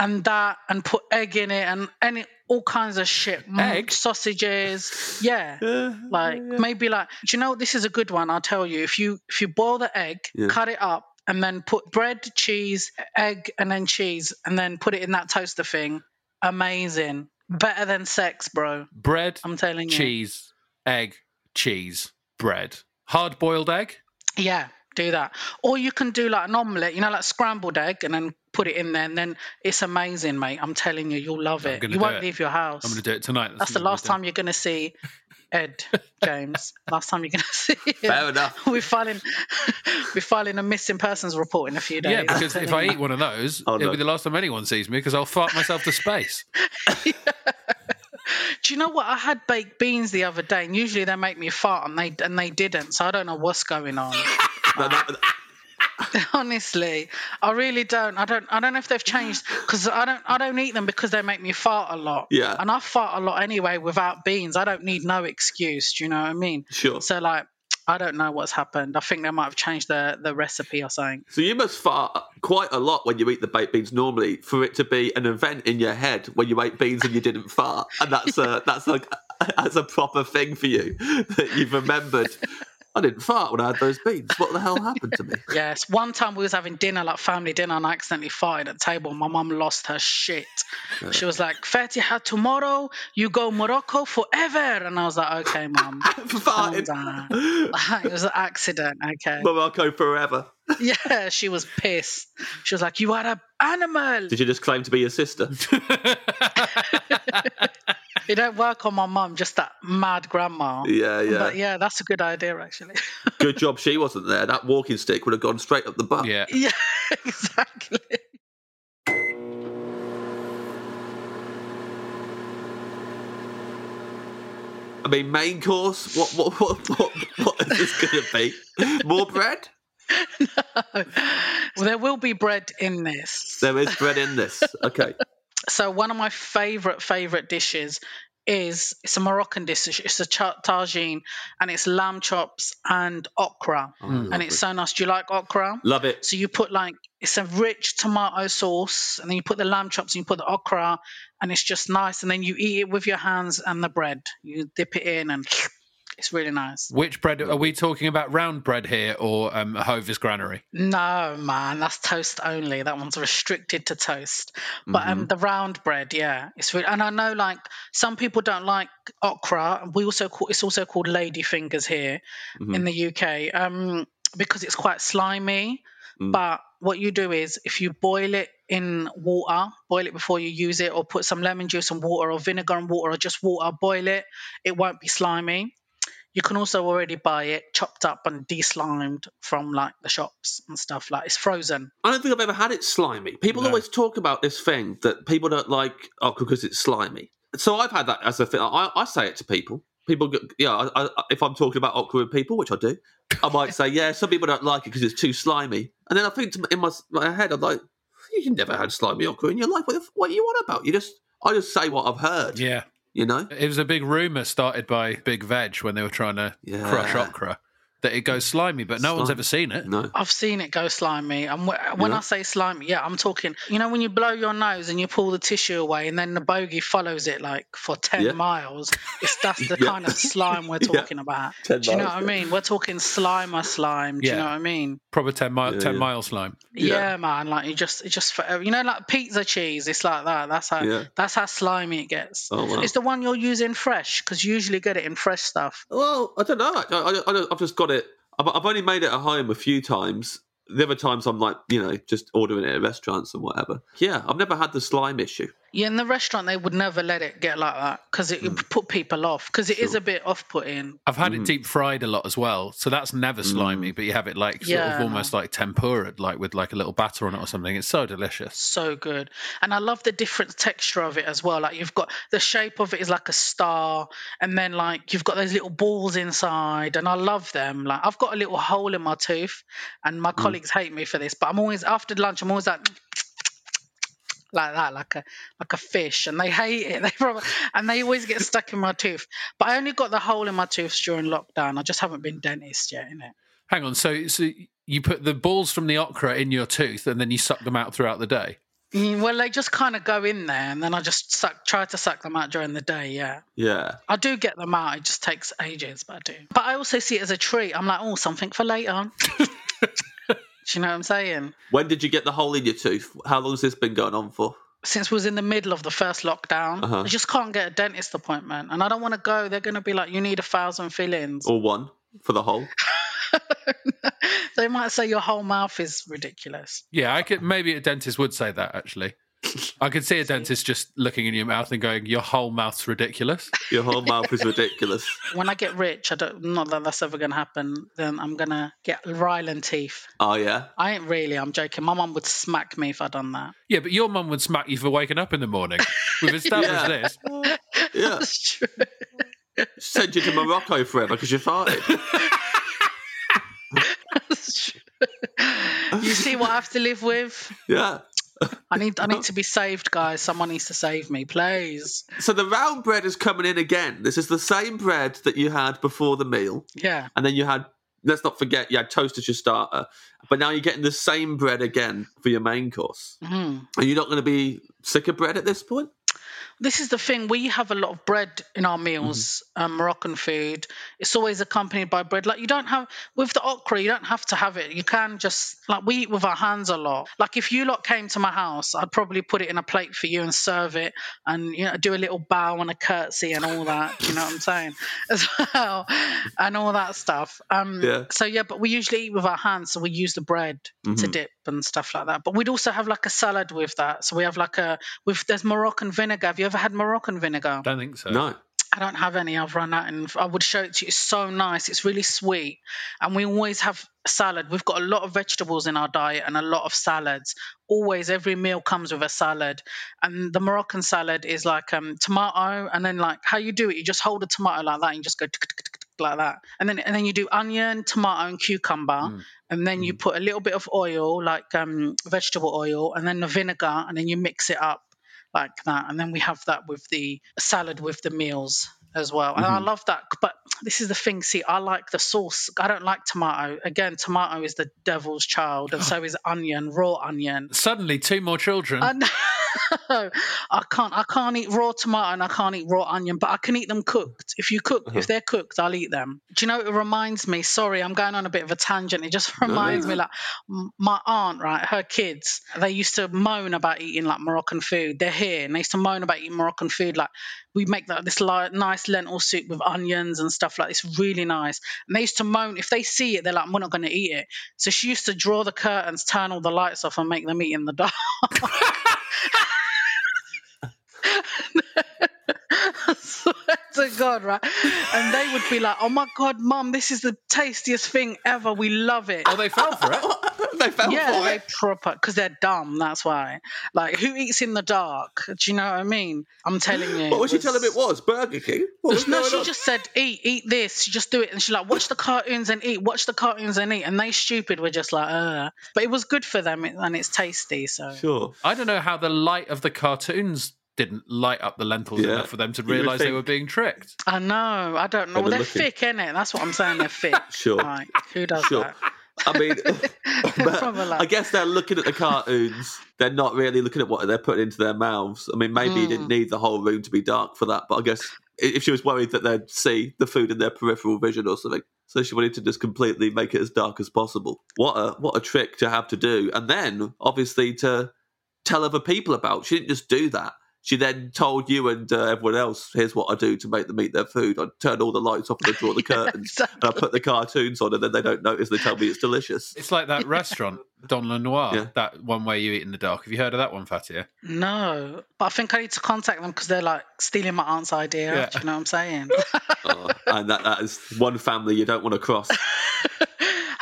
and that, and put egg in it, and any all kinds of shit. Mm, Egg? sausages. Yeah, like maybe like. Do you know? This is a good one. I'll tell you. If you if you boil the egg, Yeah. cut it up, and then put bread, cheese, egg, and then cheese, and then put it in that toaster thing. Amazing. Better than sex, bro. Bread, I'm telling you. cheese, egg, cheese, bread. Hard boiled egg? Yeah, do that. Or you can do like an omelette, you know, like scrambled egg, and then put it in there, and then it's amazing, mate. I'm telling you, you'll love I'm it. You won't it. leave your house. I'm going to do it tonight. That's the last time you're going to see Ed James. Last time you're going to see him. Fair enough. We're filing, we're filing a missing persons report in a few days. Yeah, because if I eat one of those, Oh, it'll no. be the last time anyone sees me because I'll fart myself to space. Do you know what? I had baked beans the other day, and usually they make me fart, and they and they didn't. So I don't know what's going on. No, that- Honestly, I really don't. I don't. I don't know if they've changed because I don't. I don't eat them because they make me fart a lot. Yeah. And I fart a lot anyway without beans. I don't need no excuse. Do you know what I mean? Sure. So like, I don't know what's happened. I think they might have changed the the recipe or something. So you must fart quite a lot when you eat the baked beans normally for it to be an event in your head when you ate beans and you didn't fart, and that's a that's like that's a proper thing for you that you've remembered. I didn't fart when I had those beans. What the hell happened to me? Yes. One time we was having dinner, like family dinner, and I accidentally farted at the table. My mum lost her shit. She was like, Fatiha, tomorrow you go Morocco forever. And I was like, okay, mum. down. it was an accident, okay. Morocco forever. Yeah, she was pissed. She was like, you are an animal. Did you just claim to be your sister? It don't work on my mum, just that mad grandma. Yeah, yeah. But yeah, that's a good idea, actually. Good job she wasn't there. That walking stick would have gone straight up the butt. Yeah. yeah, exactly. I mean, main course. What what what what, what is this going to be? More bread? No. well, there will be bread in this. There is bread in this. Okay. So one of my favorite favorite dishes is it's a Moroccan dish. It's a cha- tagine, and it's lamb chops and okra, oh, mm. and it's so nice. Do you like okra? Love it. So you put like it's a rich tomato sauce, and then you put the lamb chops, and you put the okra, and it's just nice. And then you eat it with your hands and the bread. You dip it in, and it's really nice. Which bread are we talking about? Round bread here or um, Hovis Granary? No, man, that's toast only. That one's restricted to toast. But um, the round bread, yeah, it's really. And I know, like some people don't like okra. We also call it's also called lady fingers here in the UK, um, because it's quite slimy. But what you do is, if you boil it in water, boil it before you use it, or put some lemon juice and water, or vinegar and water, or just water, boil it. It won't be slimy. You can also already buy it chopped up and de-slimed from like the shops and stuff. Like it's frozen. I don't think I've ever had it slimy. People No. always talk about this thing that people don't like okra because it's slimy. So I've had that as a thing. I, I say it to people. People, go, yeah. I, I, if I'm talking about okra with people, which I do, I might say, yeah, some people don't like it because it's too slimy. And then I think to, in my, my head, I'm like, you've never had slimy okra in your life. What, the what are you on about? You just, I just say what I've heard. Yeah. You know. It was a big rumor started by Big Veg when they were trying to Yeah. crush okra that it goes slimy, but no one's ever seen it. No. I've seen it go slimy. And when Yeah. I say slimy, yeah, I'm talking. You know, when you blow your nose and you pull the tissue away, and then the bogey follows it like for ten Yeah. miles. It's that's the Yeah. kind of slime we're Yeah. talking about. 10 Do you know miles, what I mean? We're talking slimer slime. Do Yeah. you know what I mean? Proper 10 mile, Yeah, 10 yeah. mile slime. Yeah. Yeah. man. Like you just, it just forever. You know, like pizza cheese. It's like that. That's how. Yeah. That's how slimy it gets. Oh, wow. It's the one you're using fresh because you usually get it in fresh stuff. Well, I don't know. I, I, I, I've just got it. I've, I've only made it at home a few times. The other times I'm like, you know, just ordering it at restaurants and whatever. Yeah, I've never had the slime issue. Yeah, in the restaurant they would never let it get like that because it would hmm. put people off because it is Sure. a bit off-putting. I've had Mm. it hmm. deep fried a lot as well, so that's never slimy. Hmm. But you have it like sort Yeah. of almost like tempura, like with like a little batter on it or something. It's so delicious. So good, and I love the different texture of it as well. Like you've got the shape of it is like a star, and then like you've got those little balls inside, and I love them. Like I've got a little hole in my tooth, and my colleagues hate me for this, but I'm always after lunch. I'm always like. Like that, like a like a fish, and they hate it. They probably, and they always get stuck in my tooth. But I only got the hole in my tooth during lockdown. I just haven't been dentist yet, innit? Hang on, so so you put the balls from the okra in your tooth and then you suck them out throughout the day. Mm, Well, they just kind of go in there, and then I just suck, try to suck them out during the day. Yeah, Yeah. I do get them out. It just takes ages, but I do. But I also see it as a treat. I'm like, oh, something for later. do you know what I'm saying? When did you get the hole in your tooth? How long has this been going on for? Since we was in the middle of the first lockdown, Uh-huh. I just can't get a dentist appointment, and I don't want to go. They're going to be like, you need a thousand fillings. Or one for the hole? they might say your whole mouth is ridiculous. Yeah, I could maybe a dentist would say that actually. I could see a dentist just looking in your mouth and going, "Your whole mouth's ridiculous." Your whole mouth is ridiculous. When I get rich, I don't. Not that that's ever gonna happen. Then I'm gonna get Rylan teeth. Oh yeah. I ain't really. I'm joking. My mum would smack me if I'd done that. Yeah, but your mum would smack you for waking up in the morning. We've established Yeah. this. Yeah. That's true. Send you to Morocco forever because you farted. That's true. you see what I have to live with? Yeah. I need. I need to be saved, guys. Someone needs to save me, please. So the round bread is coming in again. This is the same bread that you had before the meal, Yeah. and then you had. Let's not forget you had toast as your starter, but now you're getting the same bread again for your main course. Mhm. Are you not going to be sick of bread at this point? This is the thing. We have a lot of bread in our meals, Mm-hmm. um, Moroccan food. It's always accompanied by bread. Like you don't have with the okra, you don't have to have it. You can just like we eat with our hands a lot. Like if you lot came to my house, I'd probably put it in a plate for you and serve it, and you know do a little bow and a curtsy and all that. you know what I'm saying? As well, and all that stuff. Um, Yeah. So yeah, but we usually eat with our hands, so we use the bread to Mhm. dip and stuff like that. But we'd also have like a salad with that. So we have like a with there's Moroccan vinegar. Have you ever had Moroccan vinegar? Don't think so. No. I don't have any. I've run out, and I would show it to you. It's so nice. It's really sweet, and we always have salad. We've got a lot of vegetables in our diet and a lot of salads. Always, every meal comes with a salad, and the Moroccan salad is like um, tomato, and then like how you do it, you just hold a tomato like that, and you just go like that, and then and then you do onion, tomato, and cucumber, Mm. and then you put a little bit of oil, like um, vegetable oil, and then the vinegar, and then you mix it up like that. And then we have that with the salad with the meals as well. And I Mhm. love that. But this is the thing. See, I like the sauce. I don't like tomato. Again, tomato is the devil's child, and so is onion, raw onion. Suddenly, two more children. I can't. I can't eat raw tomato and I can't eat raw onion, but I can eat them cooked. If you cook, if uh-huh. they're cooked, I'll eat them. Do you know? It reminds me. Sorry, I'm going on a bit of a tangent. It just reminds me, like my aunt, right? Her kids, they used to moan about eating like Moroccan food. They're here, and they used to moan about eating Moroccan food. Like we make like this li- nice lentil soup with onions and stuff like. It's really nice. And they used to moan if they see it, they're like, "We're not going to eat it." So she used to draw the curtains, turn all the lights off, and make them eat in the dark. I swear to God, right? And they would be like, "Oh my God, Mum, this is the tastiest thing ever. We love it." oh, they fell for it. they fell yeah, for they it. proper because they're dumb. That's why. Like, who eats in the dark? Do you know what I mean? I'm telling you. What was she was- telling him it was? Burger King? What was no, going she on? just said, "Eat, eat this." She just do it, and she's like, "Watch the cartoons and eat. Watch the cartoons and eat." And they stupid were just like, "Uh," but it was good for them, and it's tasty. So Sure. I don't know how the light of the cartoons didn't light up the lentils Yeah. enough for them to You would realise they were being tricked. I know. I don't know. They Well, were they're looking. thick, innit? That's what I'm saying. They're thick. Sure. Like, who does Sure. that? I mean, but I guess they're looking at the cartoons. They're not really looking at what they're putting into their mouths. I mean, maybe you didn't Mm. need the whole room to be dark for that, but I guess if she was worried that they'd see the food in their peripheral vision or something, so she wanted to just completely make it as dark as possible. What a what a trick to have to do, and then obviously to tell other people about. She didn't just do that. She then told you and uh, everyone else, "Here's what I do to make them eat their food. I turn all the lights off and I draw the curtains, and I put the cartoons on, and then they don't notice. They tell me it's delicious." It's like that restaurant, Dans le Noir, Yeah. that one where you eat in the dark. Have you heard of that one, Fatiha? No, but I think I need to contact them because they're like stealing my aunt's idea. Yeah. Do you know what I'm saying? Oh, and that, that is one family you don't want to cross.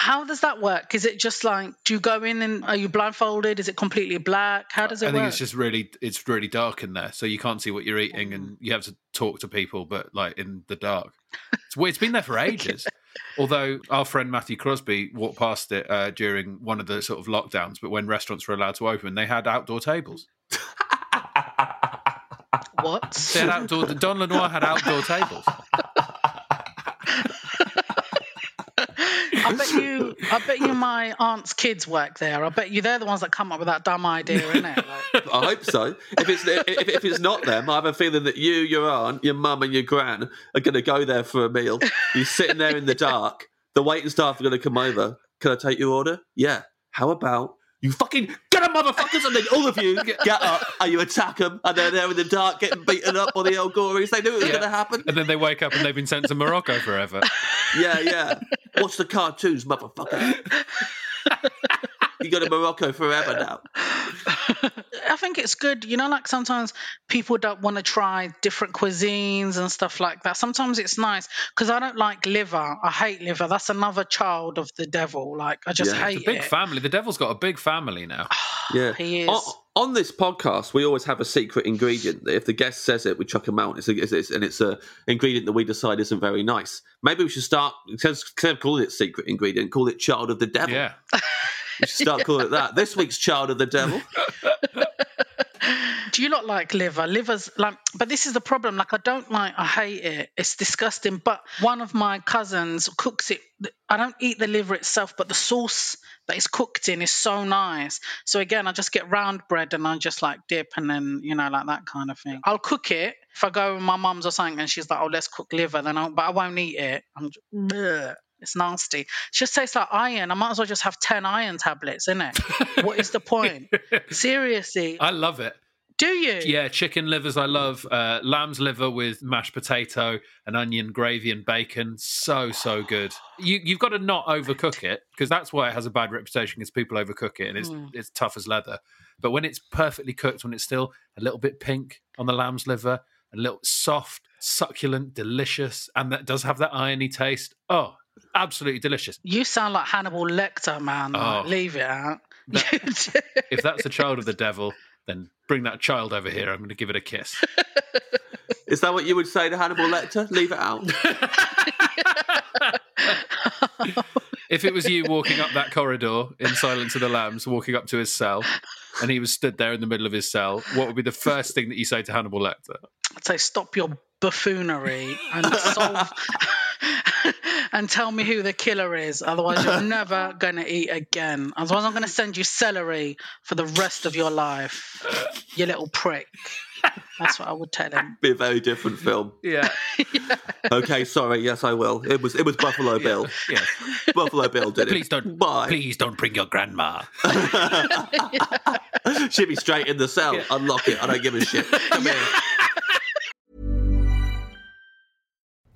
How does that work? Is it just like, do you go in and are you blindfolded? Is it completely black? How does it work? I think work? it's just really, it's really dark in there, so you can't see what you're eating, and you have to talk to people, but like in the dark. It's weird. It's been there for ages. Although our friend Matthew Crosby walked past it uh, during one of the sort of lockdowns, but when restaurants were allowed to open, they had outdoor tables. what? They had outdoor. Dans le Noir had outdoor tables. I bet you, I bet you, my aunt's kids work there. I bet you they're the ones that come up with that dumb idea, innit? Like, I hope so. If it's if, if it's not them, I have a feeling that you, your aunt, your mum, and your gran are going to go there for a meal. You're sitting there in the dark. The waiting staff are going to come over. Can I take your order? Yeah. How about you fucking get up, motherfuckers, and then all of you get up and you attack them, and they're there in the dark getting beaten up by the El Ghorris. They knew it was Yeah. going to happen. And then they wake up and they've been sent to Morocco forever. Yeah, yeah. Watch the cartoons, motherfucker. you go to Morocco forever now. I think it's good. You know, like sometimes people don't want to try different cuisines and stuff like that. Sometimes it's nice because I don't like liver. I hate liver. That's another child of the devil. Like I just Yeah. hate It's a big it. family. The devil's got a big family now. Yeah. He is. On, this podcast, we always have a secret ingredient. If the guest says it, we chuck them out. It's a, it's, and it's a ingredient that we decide isn't very nice. Maybe we should start instead of calling it secret ingredient, call it child of the devil. Yeah. We should start calling it that. This week's child of the devil. Do you not like liver? Liver's like, but this is the problem. Like, I don't like, I hate it. It's disgusting. But one of my cousins cooks it. I don't eat the liver itself, but the sauce that it's cooked in is so nice. So again, I just get round bread and I just like dip and then, you know, like that kind of thing. I'll cook it. If I go with my mum's or something and she's like, oh, let's cook liver, then I'll, but I won't eat it. I'm just, mm. Bleh. It's nasty. It just tastes like iron. I might as well just have 10 iron tablets, innit? what is the point? Seriously. I love it. Do you? Yeah, chicken livers I love. Uh, lamb's liver with mashed potato and onion gravy and bacon. So so good. You you've got to not overcook it because that's why it has a bad reputation because people overcook it and it's Mm. it's tough as leather. But when it's perfectly cooked, when it's still a little bit pink on the lamb's liver, a little soft, succulent, delicious, and that does have that irony taste. Oh, absolutely delicious. You sound like Hannibal Lecter, man. Like, Oh. leave it out. That- If that's a child of the devil, then bring that child over here. I'm going to give it a kiss. Is that what you would say to Hannibal Lecter? Leave it out. If it was you walking up that corridor in Silence of the Lambs, walking up to his cell, and he was stood there in the middle of his cell, what would be the first thing that you say to Hannibal Lecter? I'd say stop your buffoonery and solve and tell me who the killer is. Otherwise, you're never going to eat again. Otherwise, I'm going to send you celery for the rest of your life. You little prick. That's what I would tell him. Be a very different film. Yeah, Okay, sorry. Yes, I will. It was it was Buffalo Bill. yeah. Buffalo Bill did it. Please don't, Bye. please don't bring your grandma. She'd be straight in the cell. Unlock it. I don't give a shit. Come here.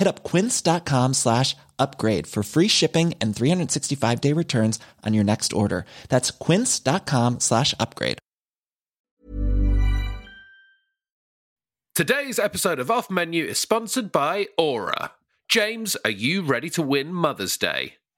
Hit up quince.com slash upgrade for free shipping and 365 day returns on your next order. That's quince.com slash upgrade. Today's episode of Off Menu is sponsored by Aura. James, are you ready to win Mother's Day?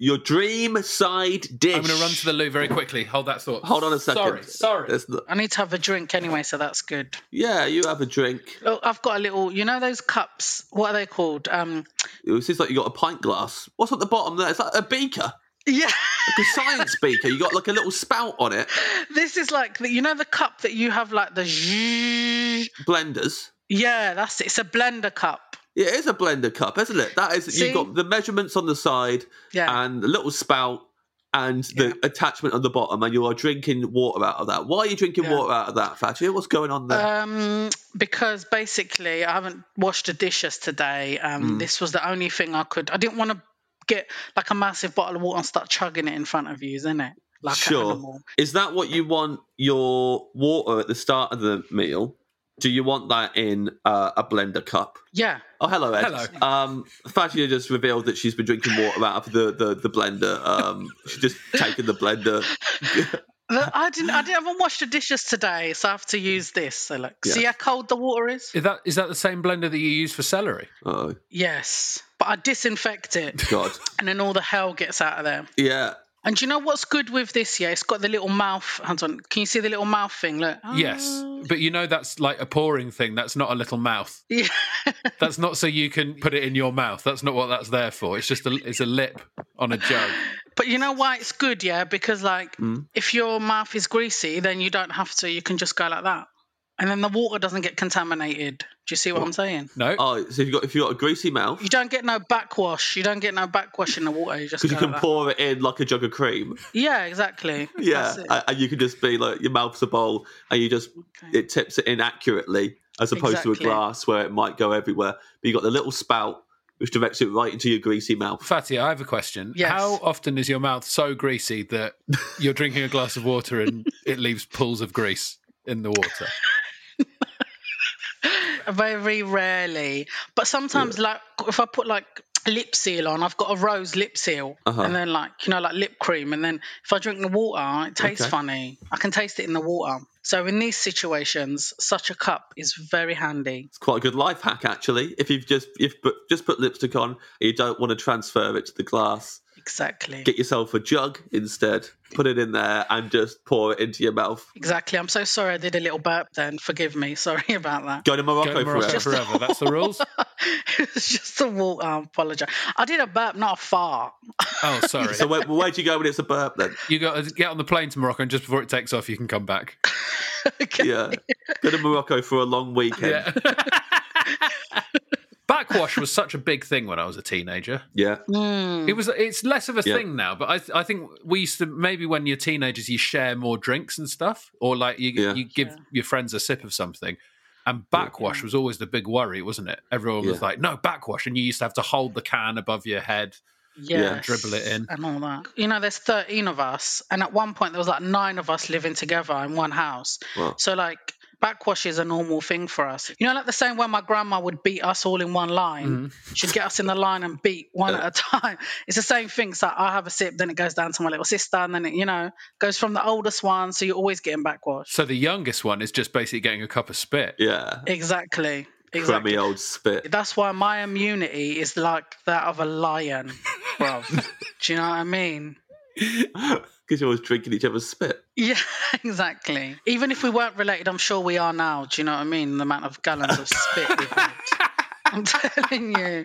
Your dream side dish. I'm going to run to the loo very quickly. Hold that thought. Hold on a second. Sorry, sorry. There's no- I need to have a drink anyway, so that's good. yeah, you have a drink. Look, I've got a little, you know, those cups. What are they called? Um, It seems like you got a pint glass. What's at the bottom there? Is that a beaker? yeah. Like a science beaker. You got like a little spout on it. this is like the, you know the cup that you have like the. zzzz- Blenders. Yeah, that's it. It's a blender cup. Yeah, it is a blender cup, isn't it? That is. See? You've got the measurements on the side Yeah. and a little spout and the Yeah. attachment on the bottom, and you are drinking water out of that. Why are you drinking Yeah. water out of that, Fatiha? What's going on there? Um, because basically I haven't washed the dishes today. Um, Mm. this was the only thing I could. I didn't want to get like a massive bottle of water and start chugging it in front of you, isn't it? Like sure. Is that what you want your water at the start of the meal? Do you want that in uh, a blender cup? Yeah. Oh, hello, Ed. Hello. Um, Fatiha just revealed that she's been drinking water out of the, the, the blender. Um, she's just taken the blender. I didn't. I didn't haven't washed the dishes today, so I have to use this. So look, Yeah. see how cold the water is. Is that is that the same blender that you use for celery? Oh, Yes, but I disinfect it, God. and then all the hell gets out of there. Yeah. And you know what's good with this? Yeah, it's got the little mouth. Hold on, can you see the little mouth thing? Look. Yes, but you know that's like a pouring thing. That's not a little mouth. Yeah. That's not so you can put it in your mouth. That's not what that's there for. It's just a it's a lip on a jug. But you know why it's good, yeah? Because like Mm. if your mouth is greasy, then you don't have to. You can just go like that, and then the water doesn't get contaminated. Do you see what I'm saying? No, Oh, so if you've got if you've got a greasy mouth, You don't get no backwash. You don't get no backwash in the water. You just because you can like pour it in like a jug of cream. Yeah, exactly. Yeah, That's it. and- and you can just be like your mouth's a bowl, and you just Okay. it tips it in accurately, as opposed to a glass where it might go everywhere. But you got the little spout which directs it right into your greasy mouth. Fatty, I have a question. Yes. How often is your mouth so greasy that you're drinking a glass of water and it leaves pools of grease in the water? Very rarely, but sometimes, like if I put like lip seal on, I've got a rose lip seal, Uh-huh. and then like you know like lip cream, and then if I drink the water, it tastes Okay. funny. I can taste it in the water. So in these situations, such a cup is very handy. It's quite a good life hack, actually. If you've just you've put, just put lipstick on, you don't want to transfer it to the glass, Exactly. get yourself a jug instead. Put it in there and just pour it into your mouth. Exactly. I'm so sorry I did a little burp then. Forgive me. Sorry about that. Go to Morocco, Go to Morocco forever. forever. That's the rules. it was just a water. I apologize. I did a burp, not a fart. Oh, sorry. So where, where'd you go when it's a burp then? You got to uh, get on the plane to Morocco, and just before it takes off, you can come back. okay. Yeah, go to Morocco for a long weekend. Yeah. Backwash was such a big thing when I was a teenager. Yeah, Mm. It was. It's less of a Yeah. thing now, but I, I think we used to maybe when you're teenagers you share more drinks and stuff, or like you Yeah. you give your friends a sip of something. And backwash was always the big worry, wasn't it? Everyone was like, "No backwash," and you used to have to hold the can above your head. Yes. dribble it in. and all that. You know, there's 13 of us, and at one point there was like nine of us living together in one house. Wow. So like backwash is a normal thing for us. You know, like the same way my grandma would beat us all in one line. Mm-hmm. She'd get us in the line and beat one at a time. It's the same thing. So I have a sip, then it goes down to my little sister, and then it, you know, goes from the oldest one. So you're always getting backwash. So the youngest one is just basically getting a cup of spit. yeah. Exactly. Exactly. Crummy old spit. That's why my immunity is like that of a lion, bruv. Do you know what I mean? Because you're always drinking each other's spit. Yeah, exactly. Even if we weren't related, I'm sure we are now. Do you know what I mean? The amount of gallons of spit we've had. I'm telling you.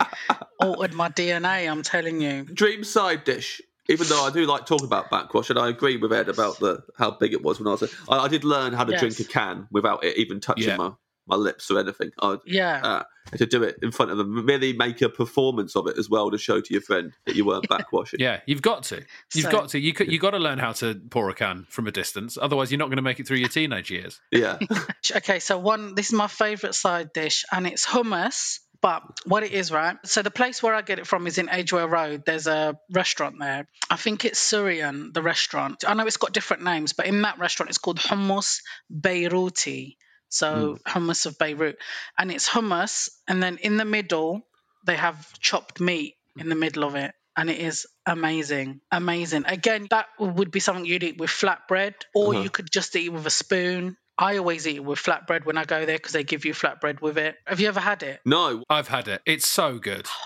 Altered my DNA, I'm telling you. Dream side dish. Even though I do like talking about backwash, and I agree with Ed about the how big it was when I was. A, I, I did learn how to Yes. drink a can without it even touching Yeah. my, my lips or anything. I'd, Yeah. uh, to do it in front of them, really make a performance of it as well to show to your friend that you weren't backwashing. Yeah, you've got to. You've So- got to. You could, you got to learn how to pour a can from a distance. Otherwise, you're not going to make it through your teenage years. yeah. Okay, so one, this is my favourite side dish, and it's hummus, But what it is, right? So the place where I get it from is in Edgware Road. There's a restaurant there. I think it's Syrian, the restaurant. I know it's got different names, but in that restaurant, it's called Hummus Beiruti. So hmm. hummus of Beirut, and it's hummus, and then in the middle they have chopped meat in the middle of it. And it is amazing, amazing. Again, that would be something you'd eat with flatbread, or uh-huh. you could just eat with a spoon. I always eat with flatbread when I go there because they give you flatbread with it. Have you ever had it? No, I've had it. It's so good.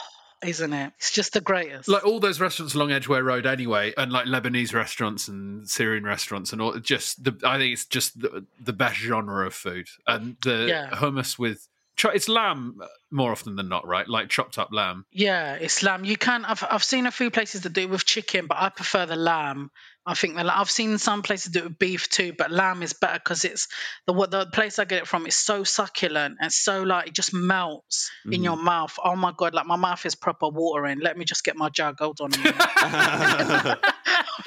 Isn't it? It's just the greatest. Like all those restaurants along Edgware Road, anyway, and like Lebanese restaurants and Syrian restaurants, and all. Just the, I think it's just the, the best genre of food, and the Yeah. hummus with it's lamb more often than not, right? Like chopped up lamb. Yeah, it's lamb. You can. I've I've seen a few places that do it with chicken, but I prefer the lamb. I think the, la- I've seen some places do it with beef too, but lamb is better because it's the what the place I get it from is so succulent and so like it just melts in mm. your mouth. Oh my god, like my mouth is proper watering. Let me just get my jug. Hold on.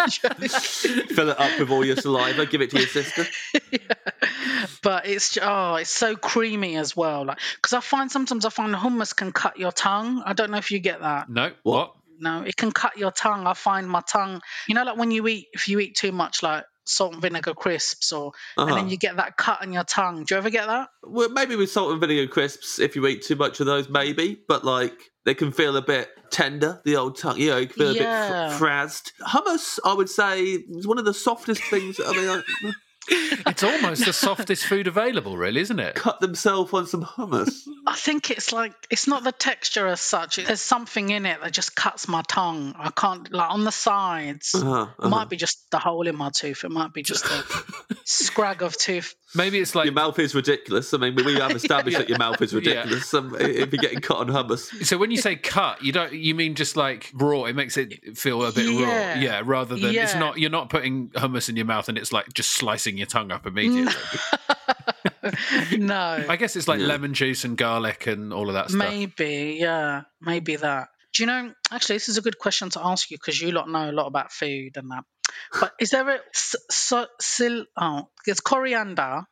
fill it up with all your saliva. Give it to your sister. but it's oh, it's so creamy as well. Like because I find sometimes I find hummus can cut your tongue. I don't know if you get that. No, What? No, it can cut your tongue. I find my tongue, you know, like when you eat, if you eat too much, like salt and vinegar crisps, or and Uh-huh. then you get that cut on your tongue. Do you ever get that? Well, maybe with salt and vinegar crisps, if you eat too much of those, maybe. But like, they can feel a bit tender. The old tongue, you know, you can feel a bit fr- frazzed. Hummus, I would say, is one of the softest things. I mean, I, It's almost the softest food available, really, isn't it? cut themselves on some hummus. I think it's like it's not the texture as such. There's something in it that just cuts my tongue. I can't like on the sides. Uh-huh, It might be just the hole in my tooth. It might be just a scrag of tooth. Maybe it's like Your mouth is ridiculous. I mean, we have established that your mouth is Yeah. ridiculous. Um, if you're getting cut on hummus, So when you say cut, you don't you mean just like raw? It makes it feel a bit Yeah. raw, yeah. Rather than it's not you're not putting hummus in your mouth and it's like just slicing your tongue up immediately. No. I guess it's like lemon juice and garlic and all of that stuff. Maybe, yeah, maybe that. Do you know? Actually, this is a good question to ask you because you lot know a lot about food and that. But is there a so, sil? Oh, there's coriander,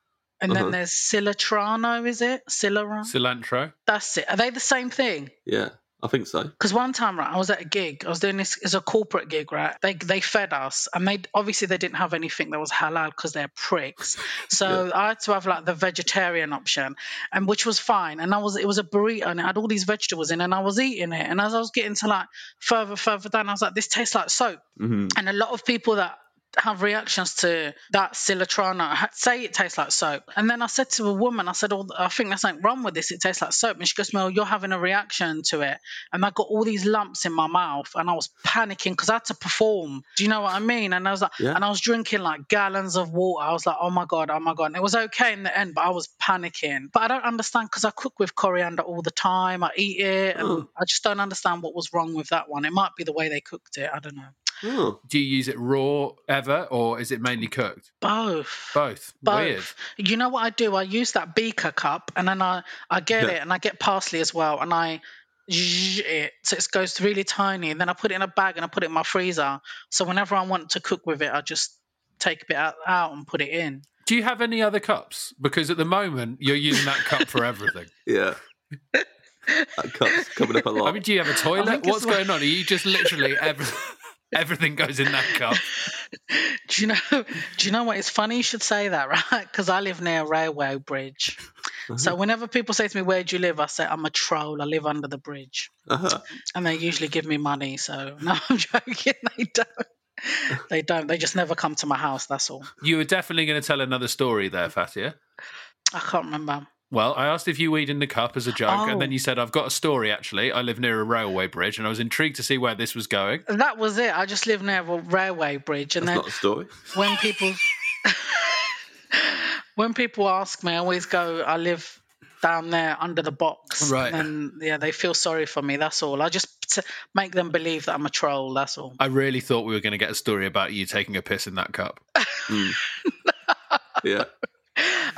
and Uh-huh. then there's cilatrano. Is it cilantro? Cilantro. That's it. Are they the same thing? yeah, I think so. Because one time, right, I was at a gig. I was doing this as a corporate gig, right? They they fed us, and they obviously they didn't have anything that was halal because they're pricks. So I had to have like the vegetarian option, and which was fine. And I was it was a burrito, and it had all these vegetables in, and I was eating it. And as I was getting to like further further down, I was like, this tastes like soap. hmm And a lot of people that have reactions to that cilatrano ha- say it tastes like soap. And then I said to a woman, I said, oh, I think there's something wrong with this. It tastes like soap. And she goes, Mel, you're having a reaction to it. And I got all these lumps in my mouth and I was panicking because I had to perform. Do you know what I mean? And I was like, Yeah. and I was drinking like gallons of water. I was like, oh my God, oh my God. And it was okay in the end, but I was panicking. But I don't understand because I cook with coriander all the time. I eat it. And. I just don't understand what was wrong with that one. It might be the way they cooked it. I don't know. Oh, Do you use it raw ever, or is it mainly cooked? Both. Both. Both. Weird. You know what I do? I use that beaker cup and then I, I get Yeah. it and I get parsley as well and I it so it goes really tiny and then I put it in a bag and I put it in my freezer. So whenever I want to cook with it, I just take a bit out, out and put it in. Do you have any other cups? Because at the moment you're using that cup for everything. yeah. that cup's coming up a lot. I mean, do you have a toilet? What's going on? Are you just literally every, everything goes in that cup? Do you know? Do you know what? It's funny you should say that, right? Because I live near a railway bridge. So whenever people say to me, "Where do you live?" I say, "I'm a troll. I live under the bridge," uh-huh. and they usually give me money. So no, I'm joking. They don't. They don't. They just never come to my house. That's all. You were definitely going to tell another story there, Fatiha. I can't remember. Well, I asked if you weed in the cup as a joke, and then Oh. you said, I've got a story actually. I live near a railway bridge, and I was intrigued to see where this was going. That was it. I just live near a railway bridge, and That's then not a story. when people when people ask me, I always go, "I live down there under the box." Right. And yeah, they feel sorry for me. That's all. I just t- make them believe that I'm a troll. That's all. I really thought we were going to get a story about you taking a piss in that cup. Hmm. Yeah.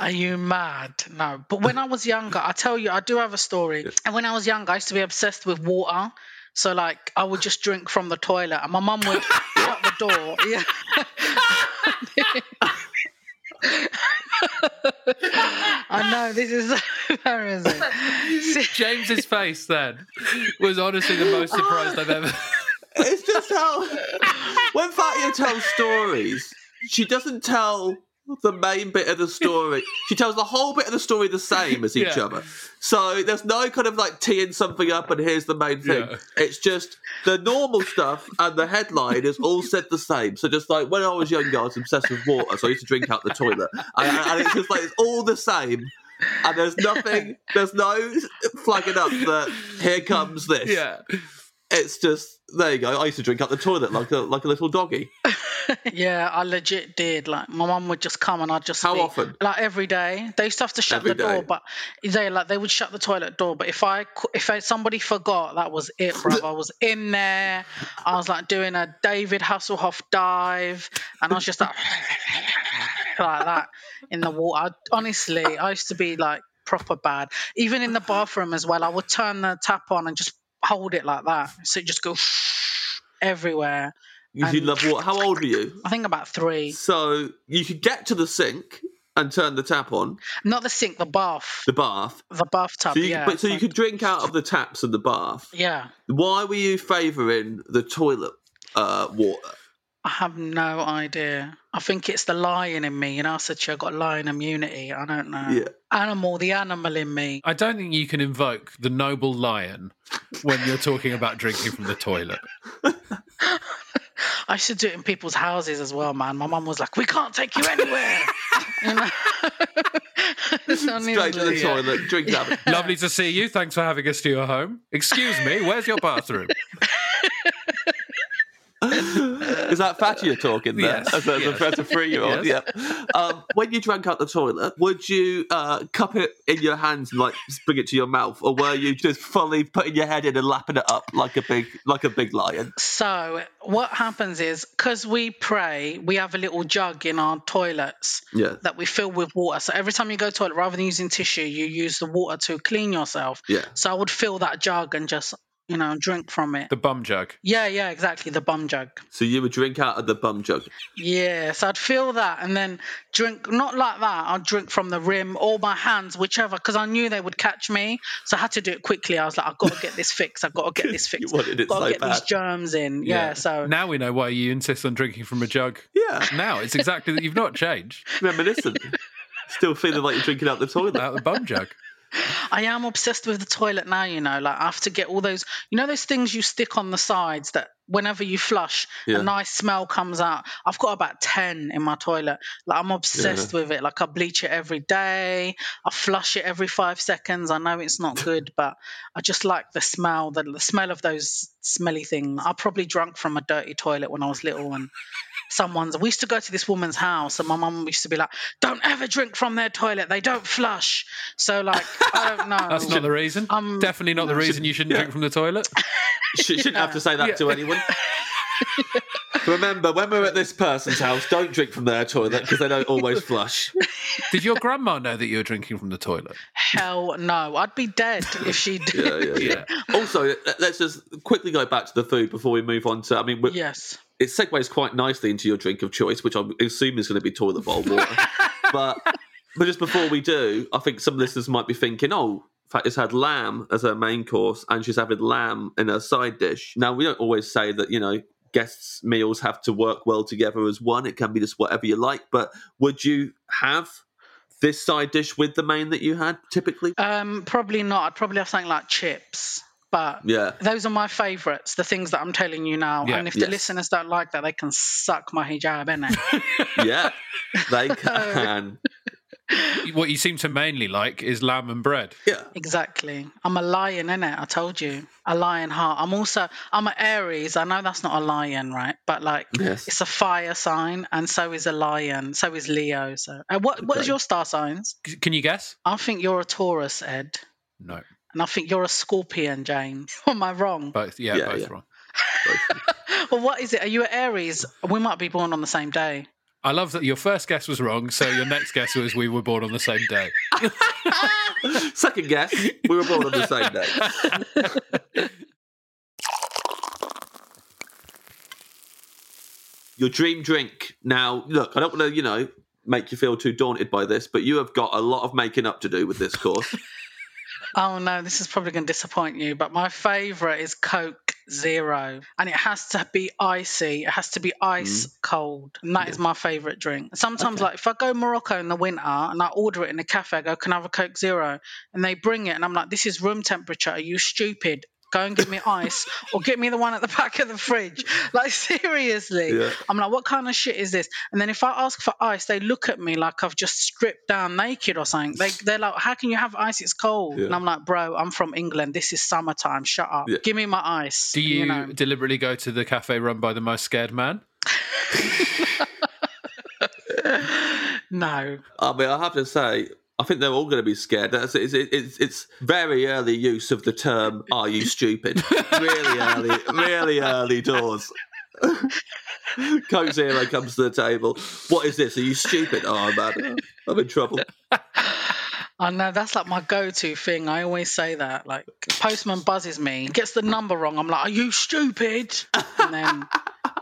Are you mad? No. But when I was younger, I tell you, I do have a story. And when I was younger, I used to be obsessed with water. So like, I would just drink from the toilet, and my mum would shut the door. Yeah. I know this is embarrassing. See- James's face then was honestly the most surprised I've ever. It's just how when Fatiha tells stories, she doesn't tell the main bit of the story. She tells the whole bit of the story the same as each Yeah. other. So there's no kind of like teeing something up and here's the main thing. Yeah. It's just the normal stuff and the headline is all said the same. So just like when I was younger, I was obsessed with water, so I used to drink out the toilet, and, and it's just like it's all the same. And there's nothing, there's no flagging up that here comes this. Yeah. It's just there you go. I used to drink up the toilet like a like a little doggy. yeah, I legit did. Like my mum would just come and I'd just How be- often? Like every day. They used to have to shut Every the door, but they like they would shut the toilet door. But if I if I, somebody forgot, that was it, bro. I was in there. I was like doing a David Hasselhoff dive, and I was just like like that in the water. I, honestly, I used to be like proper bad. Even in the bathroom as well, I would turn the tap on and just hold it like that, so it just go everywhere. You And- love water. How old were you? I think about three. So you could get to the sink and turn the tap on, Not the sink, the bath, the bath. the bathtub. So you, yeah, but so you could drink out of the taps in the bath. Yeah, Why were you favouring the toilet uh, water? I have no idea. I think it's the lion in me. You know, I said to you, I got lion immunity. I don't know. Yeah. Animal, the animal in me. I don't think you can invoke the noble lion when you're talking about drinking from the toilet. I should do it in people's houses as well, man. My mum was like, "We can't take you anywhere." you know? Straight to the Yeah. toilet, drink out. of- Lovely to see you. Thanks for having us to your home. Excuse me, where's your bathroom? Is that Fatiha talking there? Yes, As a, a- yes. as a three-year-old, Yes. yeah. Um, when you drank out the toilet, would you uh, cup it in your hands and like bring it to your mouth, or were you just fully putting your head in and lapping it up like a big, like a big lion? So what happens is because we pray, we have a little jug in our toilets Yeah. that we fill with water. So every time you go to the toilet, rather than using tissue, you use the water to clean yourself. Yeah. So I would fill that jug and just you know drink from it. The bum jug. Yeah, yeah, exactly. The bum jug. So you would drink out of the bum jug. Yeah, so I'd feel that and then drink, not like that, I'd drink from the rim or my hands, whichever, because I knew they would catch me. So I had to do it quickly. I was like, I've got to get this fixed. I've got to get this You fixed. wanted it got to so get these germs in. Yeah, so now we know why you insist on drinking from a jug. Yeah. Now it's exactly that you've not changed. Reminiscent. Still feeling like you're drinking out the toilet. Out the bum jug. I am obsessed with the toilet now, you know. Like I have to get all those, you know, those things you stick on the sides that whenever you flush, Yeah. a nice smell comes out. I've got about 10 in my toilet. Like I'm obsessed with it. Like I bleach it every day. I flush it every five seconds. I know it's not good, but I just like the smell, the, the smell of those smelly things. I probably drunk from a dirty toilet when I was little and someone's we used to go to this woman's house and my mum used to be like don't ever drink from their toilet they don't flush so like i don't know That's not the reason. Um, Definitely not the reason you shouldn't yeah. drink from the toilet. she shouldn't have to say that Yeah. to anyone. Remember, when we're at this person's house, don't drink from their toilet because they don't always flush. Did your grandma know that you were drinking from the toilet? hell no i'd be dead if she did Yeah, yeah, yeah. Also, let- let's just quickly go back to the food before we move on to. I mean, yes it segues quite nicely into your drink of choice, which I assume is going to be toilet bowl water. but but just before we do, I think some listeners might be thinking, oh, Fatty's had lamb as her main course, and she's having lamb in her side dish. Now we don't always say that, you know. Guests' meals have to work well together as one. It can be just whatever you like. But would you have this side dish with the main that you had typically? um probably not i'd probably have something like chips but Yeah. those are my favourites the things that i'm telling you now Yeah. and if Yes. the listeners don't like that they can suck my hijab innit? Yeah, they can. What you seem to mainly like is lamb and bread. Yeah. Exactly. I'm a lion, innit? I told you. A lion heart. I'm also I'm an Aries. I know that's not a lion, right? But like Yes. it's a fire sign and so is a lion. So is Leo. So uh, what what is Okay. your star signs? C- Can you guess? I think you're a Taurus, Ed. No. And I think you're a Scorpion, James. Am I wrong? Both. Yeah, Yeah, both yeah. wrong. Well, what is it? Are you an Aries? We might be born on the same day. I love that your first guess was wrong, so your next guess was we were born on the same day. Second guess, we were born on the same day. Your dream drink. Now, look, I don't want to, you know, make you feel too daunted by this, but you have got a lot of making up to do with this course. Oh no, this is probably going to disappoint you, but my favourite is Coke Zero, and it has to be icy. It has to be ice mm. cold, and that is my favourite drink. Sometimes, like if I go Morocco in the winter and I order it in a cafe, I go, "Can I have a Coke Zero? And they bring it, and I'm like, "This is room temperature. Are you stupid?" Go and give me ice, or get me the one at the back of the fridge. Like seriously, Yeah. I'm like, what kind of shit is this? And then if I ask for ice, they look at me like I've just stripped down naked or something. They they're like, how can you have ice? It's cold. Yeah. And I'm like, bro, I'm from England. This is summertime. Shut up. Yeah. Give me my ice. Do you, know? deliberately go to the cafe run by the most scared man? No. I mean, I have to say, I think they're all going to be scared. That's, it's, it's, it's very early use of the term "Are you stupid?" really early, really early doors. Coke Zero comes to the table. What is this? Are you stupid? Oh man, I'm in trouble. I know that's like my go-to thing. I always say that. Like postman buzzes me, gets the number wrong. I'm like, "Are you stupid?" And then,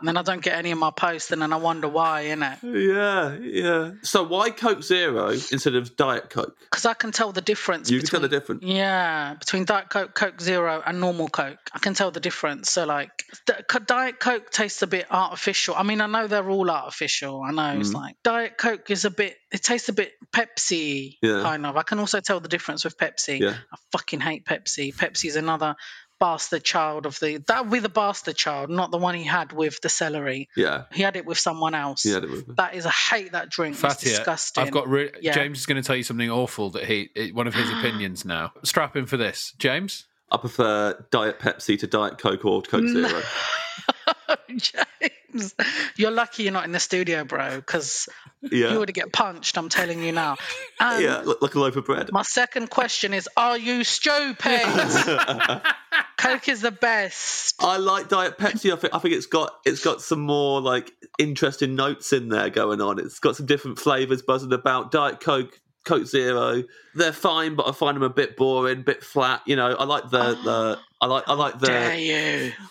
and then I don't get any of my posts, and then I wonder why, innit? Yeah, yeah. So why Coke Zero instead of Diet Coke? Because I can tell the difference. You can tell the difference. Yeah, between Diet Coke, Coke Zero, and normal Coke, I can tell the difference. So like, Diet Coke tastes a bit artificial. I mean, I know they're all artificial. I know Mm-hmm. it's like Diet Coke is a bit. It tastes a bit Pepsi Yeah. kind of. I can also tell the difference with Pepsi. Yeah. I fucking hate Pepsi. Pepsi's another bastard child of the. That would be the bastard child, not the one he had with the celery. Yeah, He had it with someone else. He yeah. they were- That is, I hate that drink. It's uh, disgusting. I've got re- Yeah. James is going to tell you something awful that he one of his opinions now. Strap in for this, James. I prefer Diet Pepsi to Diet Coke or Coke Zero. James, you're lucky you're not in the studio, bro, because Yeah, you would get punched. I'm telling you now. And yeah. Like a loaf of bread. my second question is: Are you stupid? Coke is the best. I like Diet Pepsi. I think I think it's got it's got some more like interesting notes in there going on. It's got some different flavors buzzing about. Diet Coke, Coke Zero, they're fine, but I find them a bit boring, a bit flat. You know, I like the the I like I like the?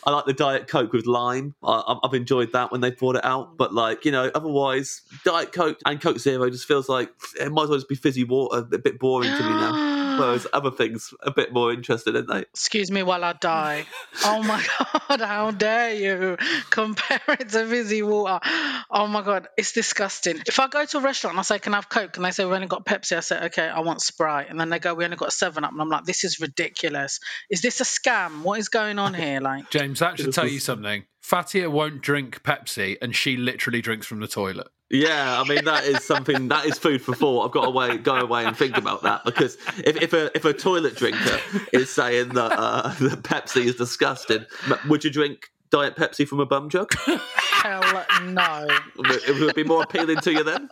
I like the Diet Coke with lime. I, I've enjoyed that when they brought it out. But like you know, otherwise, Diet Coke and Coke Zero just feels like it might as well just be fizzy water. A bit boring to me now. Whereas other things a bit more interesting, aren't they? Excuse me while I die. Oh my god, how dare you compare it to fizzy water? Oh my god, it's disgusting. If I go to a restaurant and I say, Can I have Coke? And they say, We've only got Pepsi, I say, Okay, I want Sprite. And then they go, We only got 7 Up. And I'm like, This is ridiculous. Is this a scam? What is going on here? Like, James, that should tell you something. Fatiha won't drink Pepsi, and she literally drinks from the toilet. Yeah, I mean that is something that is food for thought. I've got to wait, go away and think about that because if, if a if a toilet drinker is saying that, uh, that Pepsi is disgusting, would you drink Diet Pepsi from a bum jug? hell no. It would be more appealing to you then?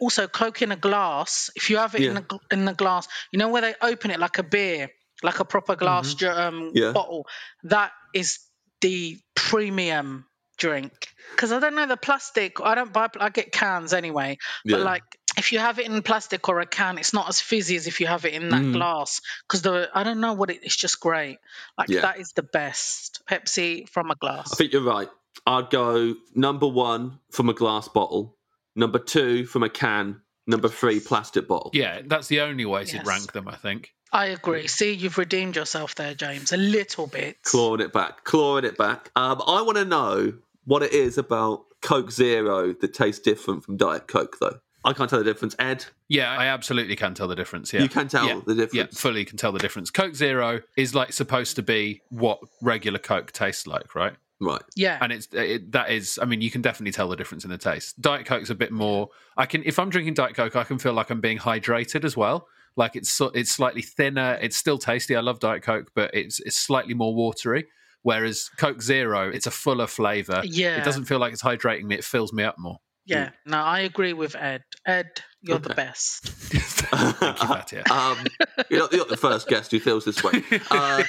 Also, Coke in a glass, if you have it in, Yeah. a, gl- in the glass, you know where they open it like a beer, like a proper glass ju- um, Mm-hmm. Yeah. bottle? That is the premium drink. Because I don't know the plastic. I don't buy. I get cans anyway. But like, if you have it in plastic or a can, it's not as fizzy as if you have it in that Mm. glass. Because the I don't know what it. It's just great. Like Yeah. that is the best Pepsi from a glass. I think you're right. I'd go number one from a glass bottle, number two from a can, number three plastic bottle. Yeah, that's the only way to Yes. rank them, I think. I agree. See, you've redeemed yourself there, James, a little bit. clawing it back, clawing it back. Um, I want to know what it is about Coke Zero that tastes different from Diet Coke, though. I can't tell the difference. Ed, Yeah, I absolutely can tell the difference. Yeah, You can tell Yeah. the difference. Yeah, fully can tell the difference. Coke Zero is like supposed to be what regular Coke tastes like, right? right? Yeah. and it's it, that is i mean you can definitely tell the difference in the taste diet coke's a bit more i can if i'm drinking diet coke i can feel like i'm being hydrated as well like it's it's slightly thinner it's still tasty i love diet coke but it's it's slightly more watery whereas coke zero it's a fuller flavor Yeah. it doesn't feel like it's hydrating me it fills me up more Yeah, no, I agree with Ed. Ed, you're the best. thank you Fatiha. Um, you're, not, you're not the first guest who feels this way. Uh,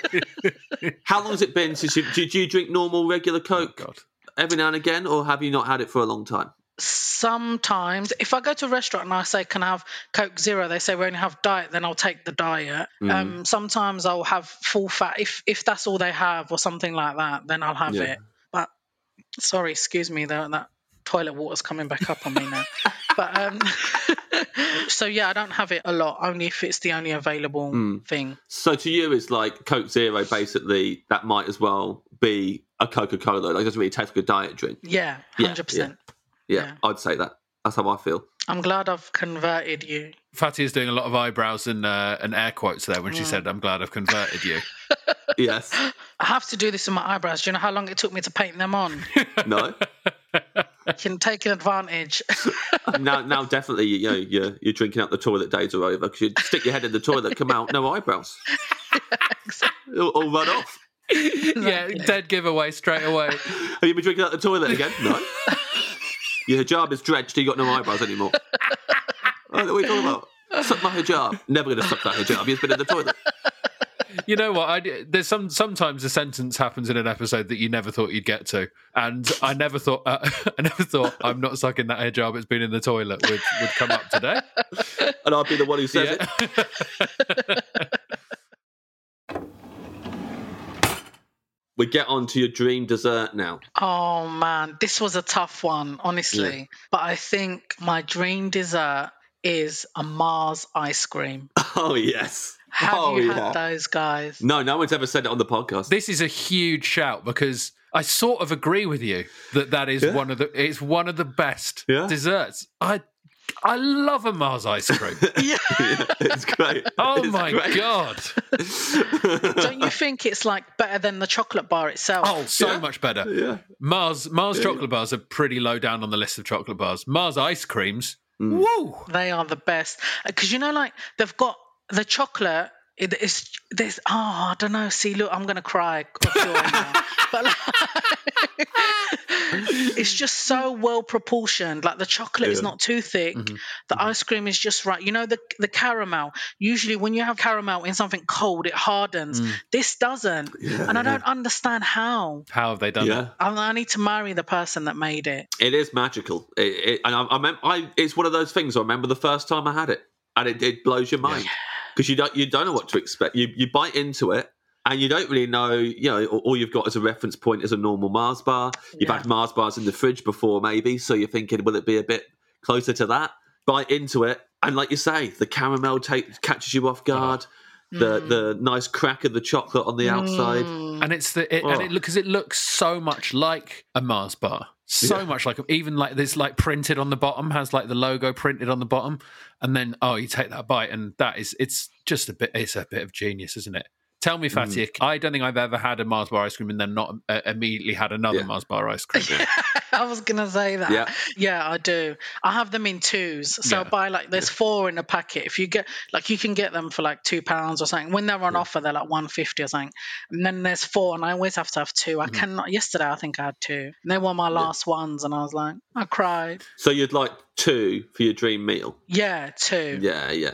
how long has it been since you did you drink normal regular Coke God. every now and again, or have you not had it for a long time? Sometimes, if I go to a restaurant and I say, "Can I have Coke Zero? they say we only have diet. Then I'll take the diet. Mm. Um, sometimes I'll have full fat if if that's all they have or something like that. Then I'll have Yeah. it. But sorry, excuse me, though that toilet water's coming back up on me now. but um, so yeah, I don't have it a lot. Only if it's the only available Mm. thing. So to you, it's like Coke Zero. Basically, that might as well be a Coca Cola. Like, it doesn't really taste like a diet drink. Yeah, Yeah, hundred percent. Yeah, Yeah. I'd say that. That's how I feel. I'm glad I've converted you. Fatty is doing a lot of eyebrows and uh, and air quotes there when she Mm. said, "I'm glad I've converted you." Yes. I have to do this with my eyebrows. Do you know how long it took me to paint them on? No. I can take an advantage. now, now, definitely, you know, you're you're drinking out the toilet days are over because you stick your head in the toilet, come out, no eyebrows, all, all run off. yeah, dead giveaway straight away. Have you been drinking out the toilet again? No. Your hijab is drenched. You got no eyebrows anymore. what are we talking about? Suck my hijab. Never going to suck that hijab. You've been in the toilet. You know what? I, there's some sometimes a sentence happens in an episode that you never thought you'd get to, and I never thought uh, I never thought I'm not sucking that hijab. It's been in the toilet would would come up today. And I'll be the one who says Yeah. it. We get on to your dream dessert now. Oh man, this was a tough one, honestly. But I think my dream dessert is a Mars ice cream. Oh, yes. Have oh, you yeah. had those guys? No, no one's ever said it on the podcast. This is a huge shout because I sort of agree with you that that is Yeah. one of the it's one of the best Yeah. desserts. I I love a Mars ice cream. Yeah. Yeah, it's great. Oh It's my great. god! Don't you think it's like better than the chocolate bar itself? Oh, so Yeah. much better. Yeah. Mars Mars chocolate bars are pretty low down on the list of chocolate bars. Mars ice creams, Mm. woo! They are the best because you know, like they've got the chocolate. It, it's there's oh I don't know. See, look, I'm gonna cry. of joy now. but like, it's just so well proportioned. Like the chocolate is not too thick. Mhm. The ice cream is just right. You know the the caramel. Usually, when you have caramel in something cold, it hardens. Mm. This doesn't, Yeah, and I don't understand how. How have they done Yeah. that? I, I need to marry the person that made it. It is magical. It, it, and I, I, mem- I, it's one of those things. I remember the first time I had it, and it, it blows your mind because you don't you don't know what to expect. You you bite into it, and you don't really know. You know, all you've got as a reference point is a normal Mars bar. You've Yeah. had Mars bars in the fridge before, maybe, so you're thinking, will it be a bit closer to that? Bite into it, and like you say, the caramel take, catches you off guard. The Mm. the nice crack of the chocolate on the outside. Mm. And it's the it, and Oh. it because it looks so much like a Mars bar, so Yeah. much like even like this like printed on the bottom has like the logo printed on the bottom, and then oh you take that bite and that is it's just a bit it's a bit of genius, isn't it? Tell me, Fatiha, I don't think I've ever had a Mars bar ice cream and then not uh, immediately had another Yeah. Mars bar ice cream. I was gonna say that. Yeah. Yeah, I do. I have them in twos. So I buy like there's four in a packet. If you get like you can get them for like two pounds or something. When they're on offer, they're like one fifty or something. And then there's four, and I always have to have two. I Mm-hmm. cannot. Yesterday, I think I had two. And they were my last ones, and I was like, I cried. So you'd like two for your dream meal? Yeah, two. Yeah, yeah.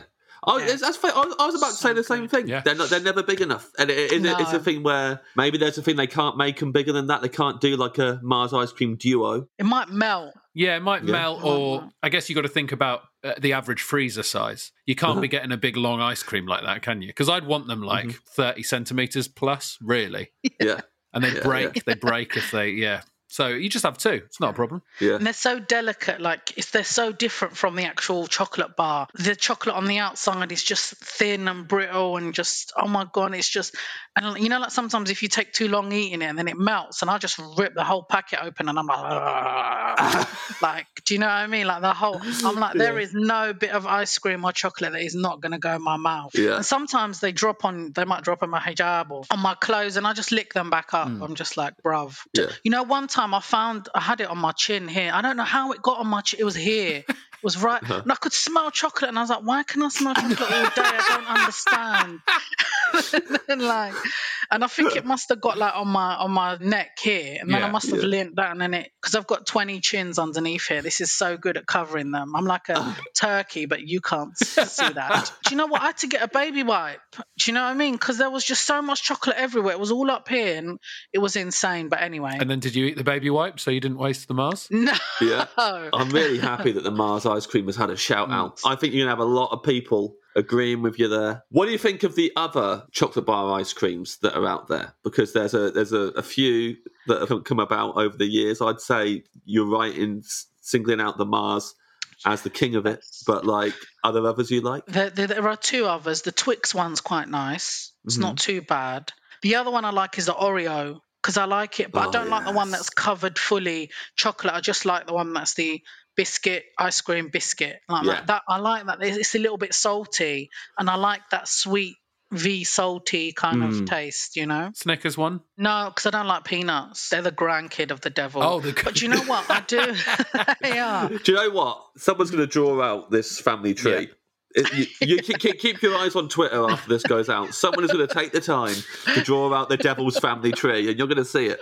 Oh, Yeah. that's fair. I was, I was about to say the same good. thing. Yeah. They're not. They're never big enough, and it, it, it's a thing where maybe there's a thing they can't make them bigger than that. They can't do like a Mars ice cream duo. It might melt. Yeah, it might Yeah. melt, or I guess you got to think about uh, the average freezer size. You can't Uh-huh. be getting a big long ice cream like that, can you? Because I'd want them like Mm-hmm. thirty centimeters plus, really, Yeah, and they Yeah, break. yeah. They break if they yeah. So you just have two. It's not a problem. yeah. And they're so delicate, like it's, they're so different from the actual chocolate bar. The chocolate on the outside is just thin and brittle, and just oh my god, it's just and you know, like sometimes if you take too long eating it, and then it melts, and I just rip the whole packet open, and I'm like, like, do you know what I mean? Like the whole, I'm like, there is no bit of ice cream or chocolate that is not going to go in my mouth. Yeah. And sometimes they drop on, they might drop on my hijab or on my clothes, and I just lick them back up. Hmm. I'm just like, bruv. Yeah. You know, one time I found I had it on my chin here. I don't know how it got on my chin. It was here. It was right, uh-huh. and I could smell chocolate, and I was like, "Why can I smell chocolate all day? I don't understand." and like, and I think it must have got like on my on my neck here, and then I must have yeah. leant down in it because I've got twenty chins underneath here. This is so good at covering them. I'm like a uh. turkey, but you can't see that. Do you know what? I had to get a baby wipe. Do you know what I mean? Because there was just so much chocolate everywhere. It was all up here, and it was insane. But anyway, And then did you eat the baby wipe so you didn't waste the Mars? no. Yeah. I'm really happy that the Mars ice cream has had a shout out. I think you're gonna have a lot of people agreeing with you there. What do you think of the other chocolate bar ice creams that are out there? Because there's a there's a, a few that have come about over the years. I'd say you're right in singling out the Mars as the king of it, but like are there others you like? There, there, there are two others. The Twix one's quite nice. It's Mm-hmm. not too bad. The other one I like is the Oreo because I like it, but Oh, I don't like the one that's covered fully chocolate. I just like the one that's the biscuit ice cream biscuit. Like Yeah. that, that I like that. It's it's a little bit salty, and I like that sweet V salty kind Mm. of taste. You know. Snickers one. No, because I don't like peanuts. They're the grandkid of the devil. Oh, the- but you know what? I do. yeah. Do you know what? Someone's going to draw out this family tree. It- you you keep, keep, keep your eyes on Twitter after this goes out. Someone is going to take the time to draw out the devil's family tree, and you're going to see it.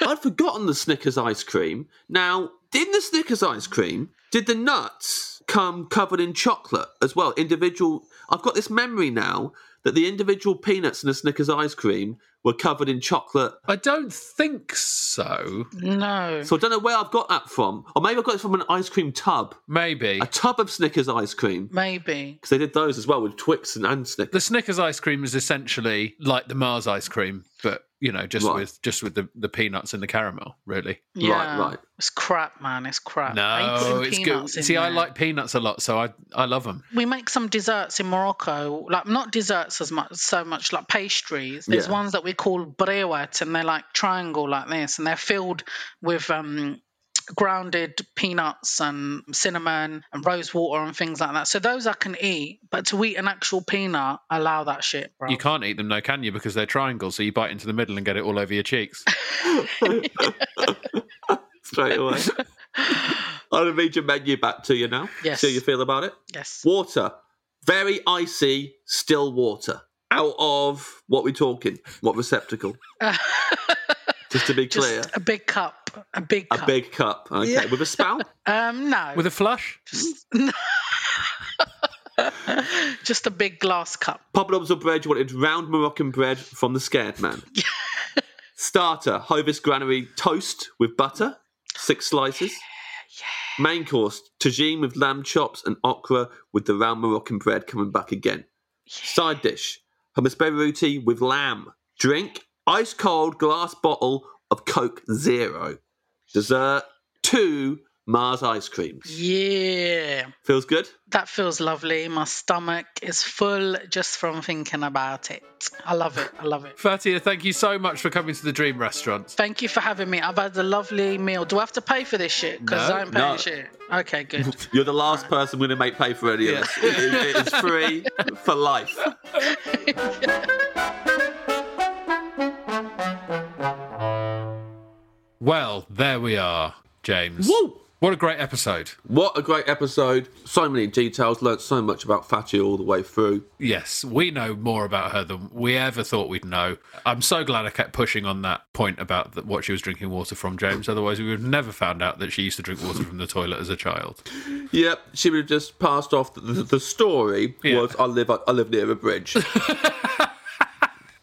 I'd forgotten the Snickers ice cream. Now, in the Snickers ice cream, did the nuts come covered in chocolate as well? Individual. I've got this memory now that the individual peanuts in the Snickers ice cream were covered in chocolate. I don't think so. No. So I don't know where I've got that from, or maybe I got it from an ice cream tub, Maybe. a tub of Snickers ice cream. Maybe. Because they did those as well with Twix and, and Snickers. The Snickers ice cream is essentially like the Mars ice cream, but you know, just Right. with just with the, the peanuts and the caramel, really. Yeah. right. It's crap, man. It's crap. No, it's good. in See, I like peanuts a lot, so I I love them. we make some desserts in Morocco, like not desserts as much, so much like pastries. There's Yeah. ones that we call briouat, and they're like triangle like this, and they're filled with um, grounded peanuts and cinnamon and rose water and things like that. So those I can eat, but to eat an actual peanut, allow that shit, bro. You can't eat them, though, can you? Because they're triangles, so you bite into the middle and get it all over your cheeks. Straight away. I'll read your menu back to you now. Yes. See how you feel about it. Yes. Water. Very icy, still water. Out of what we're talking? What receptacle? Just to be Just clear. a big cup. A big cup. A big cup. Okay. Yeah. With a spout? Um, no. With a flush? Just, just a big glass cup. Poppadoms or bread, you wanted round Moroccan bread from the Scared Man. Starter, Hovis Granary toast with butter, six slices. Main course, tagine with lamb chops and okra with the round Moroccan bread coming back again. Side dish, hummus beirouti with lamb. Drink, ice cold glass bottle of Coke Zero. Dessert, two Mars ice creams. Yeah. Feels good? That feels lovely. My stomach is full just from thinking about it. I love it. I love it. Fatiha, thank you so much for coming to the Dream Restaurant. Thank you for having me. I've had a lovely meal. Do I have to pay for this shit? Because No. I ain't paying No. shit. Okay, good. You're the last person going to make pay for any of this. It is- it is free for life. Well, there we are, James. Woo! What a great episode. What a great episode. So many details. Learnt so much about Fatty all the way through. Yes, we know more about her than we ever thought we'd know. I'm so glad I kept pushing on that point about that what she was drinking water from, James. Otherwise, we would have never found out that she used to drink water from the toilet as a child. Yep, she would have just passed off. The, the, the story Yeah. was I live I live near a bridge.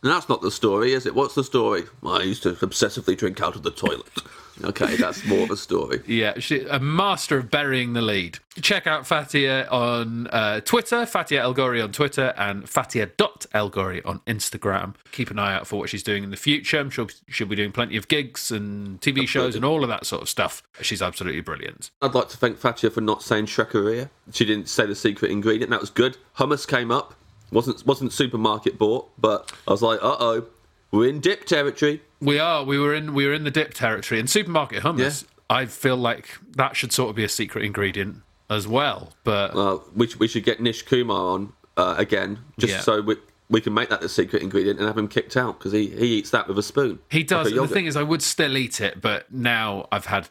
and that's not the story, is it? What's the story? I used to obsessively drink out of the toilet. Okay, that's more of a story. Yeah, she, a master of burying the lead. Check out Fatiha on uh, Twitter, Fatiha El Ghorri on Twitter, and Fatiha.elghorri on Instagram. Keep an eye out for what she's doing in the future. I'm sure she'll be doing plenty of gigs and TV shows and all of that sort of stuff. She's absolutely brilliant. I'd like to thank Fatiha for not saying Shrekaria. She didn't say the secret ingredient. That was good. Hummus came up. Wasn't wasn't supermarket bought, but I was like, uh oh, we're in dip territory. We are. We were in. We were in the dip territory and supermarket hummus. I feel like that should sort of be a secret ingredient as well. But Well, we should, we should get Nish Kumar on uh, again, just Yeah. so we we can make that the secret ingredient and have him kicked out because he, he eats that with a spoon. he does. Like the thing is, I would still eat it, but now I've had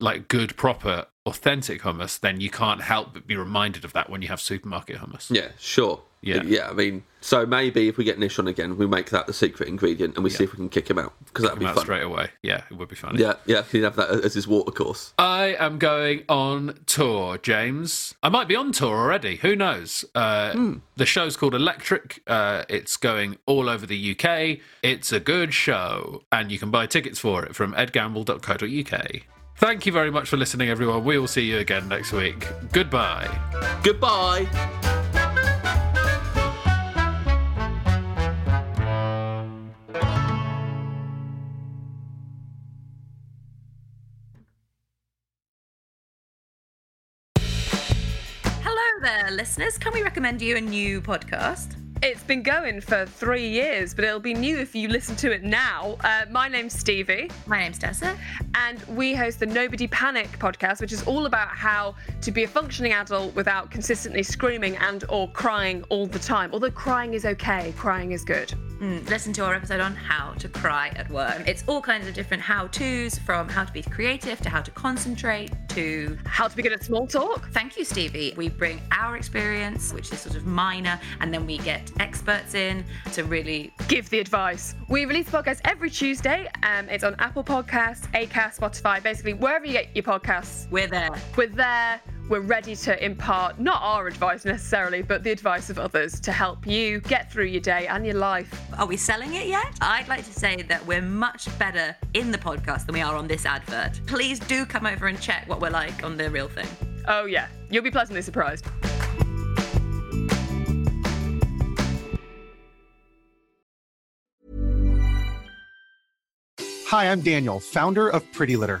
like good, proper, authentic hummus. Then you can't help but be reminded of that when you have supermarket hummus. Yeah, sure. Yeah. yeah. I mean, so maybe if we get Nish on again, we make that the secret ingredient and we see if we can kick him out because that'd be fun. straight away. Yeah, it would be funny. Yeah, yeah. He'd have that as his water course. I am going on tour, James. I might be on tour already. Who knows? Uh, Hmm. The show's called Electric. Uh, it's going all over the UK. It's a good show, and you can buy tickets for it from edgamble.co.uk. Thank you very much for listening, everyone. We will see you again next week. Goodbye. Goodbye. Listeners, can we recommend you a new podcast? It's been going for three years, but it'll be new if you listen to it now. Uh, my name's Stevie. My name's Tessa. And we host the Nobody Panic podcast, which is all about how to be a functioning adult without consistently screaming and or crying all the time. Although crying is okay, crying is good. Mm, listen to our episode on how to cry at work. It's all kinds of different how-tos, from how to be creative to how to concentrate to how to be good at small talk. Thank you, Stevie. We bring our experience, which is sort of minor, and then we get experts in to really give the advice. We release the podcast every Tuesday. Um, it's on Apple Podcasts, Acast, Spotify, basically wherever you get your podcasts. We're there. We're there we're ready to impart not our advice necessarily, but the advice of others to help you get through your day and your life. Are we selling it yet? I'd like to say that we're much better in the podcast than we are on this advert. Please do come over and check what we're like on the real thing. Oh, yeah. You'll be pleasantly surprised. Hi, I'm Daniel, founder of Pretty Litter.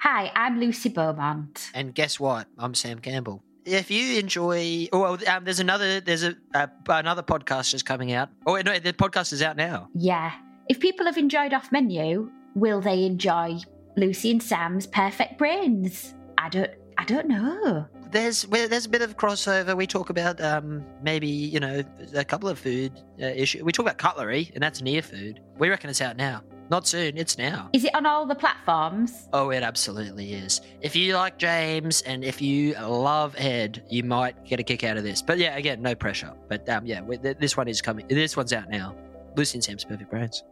Hi, I'm Lucy Beaumont. And guess what? I'm Sam Campbell. If you enjoy, oh, well, um, there's another, there's a uh, another podcast just coming out. Oh, no, the podcast is out now. Yeah. If people have enjoyed Off Menu, will they enjoy Lucy and Sam's Perfect Brains? I don't, I don't know. There's well, there's a bit of crossover. We talk about um, maybe you know a couple of food uh, issues. We talk about cutlery, and that's near food. We reckon it's out now. Not soon, it's now. Is it on all the platforms? Oh, it absolutely is. If you like James and if you love Ed, you might get a kick out of this. But yeah, again, no pressure. But um, yeah, this one is coming. This one's out now. Lucy and Sam's Perfect Brains.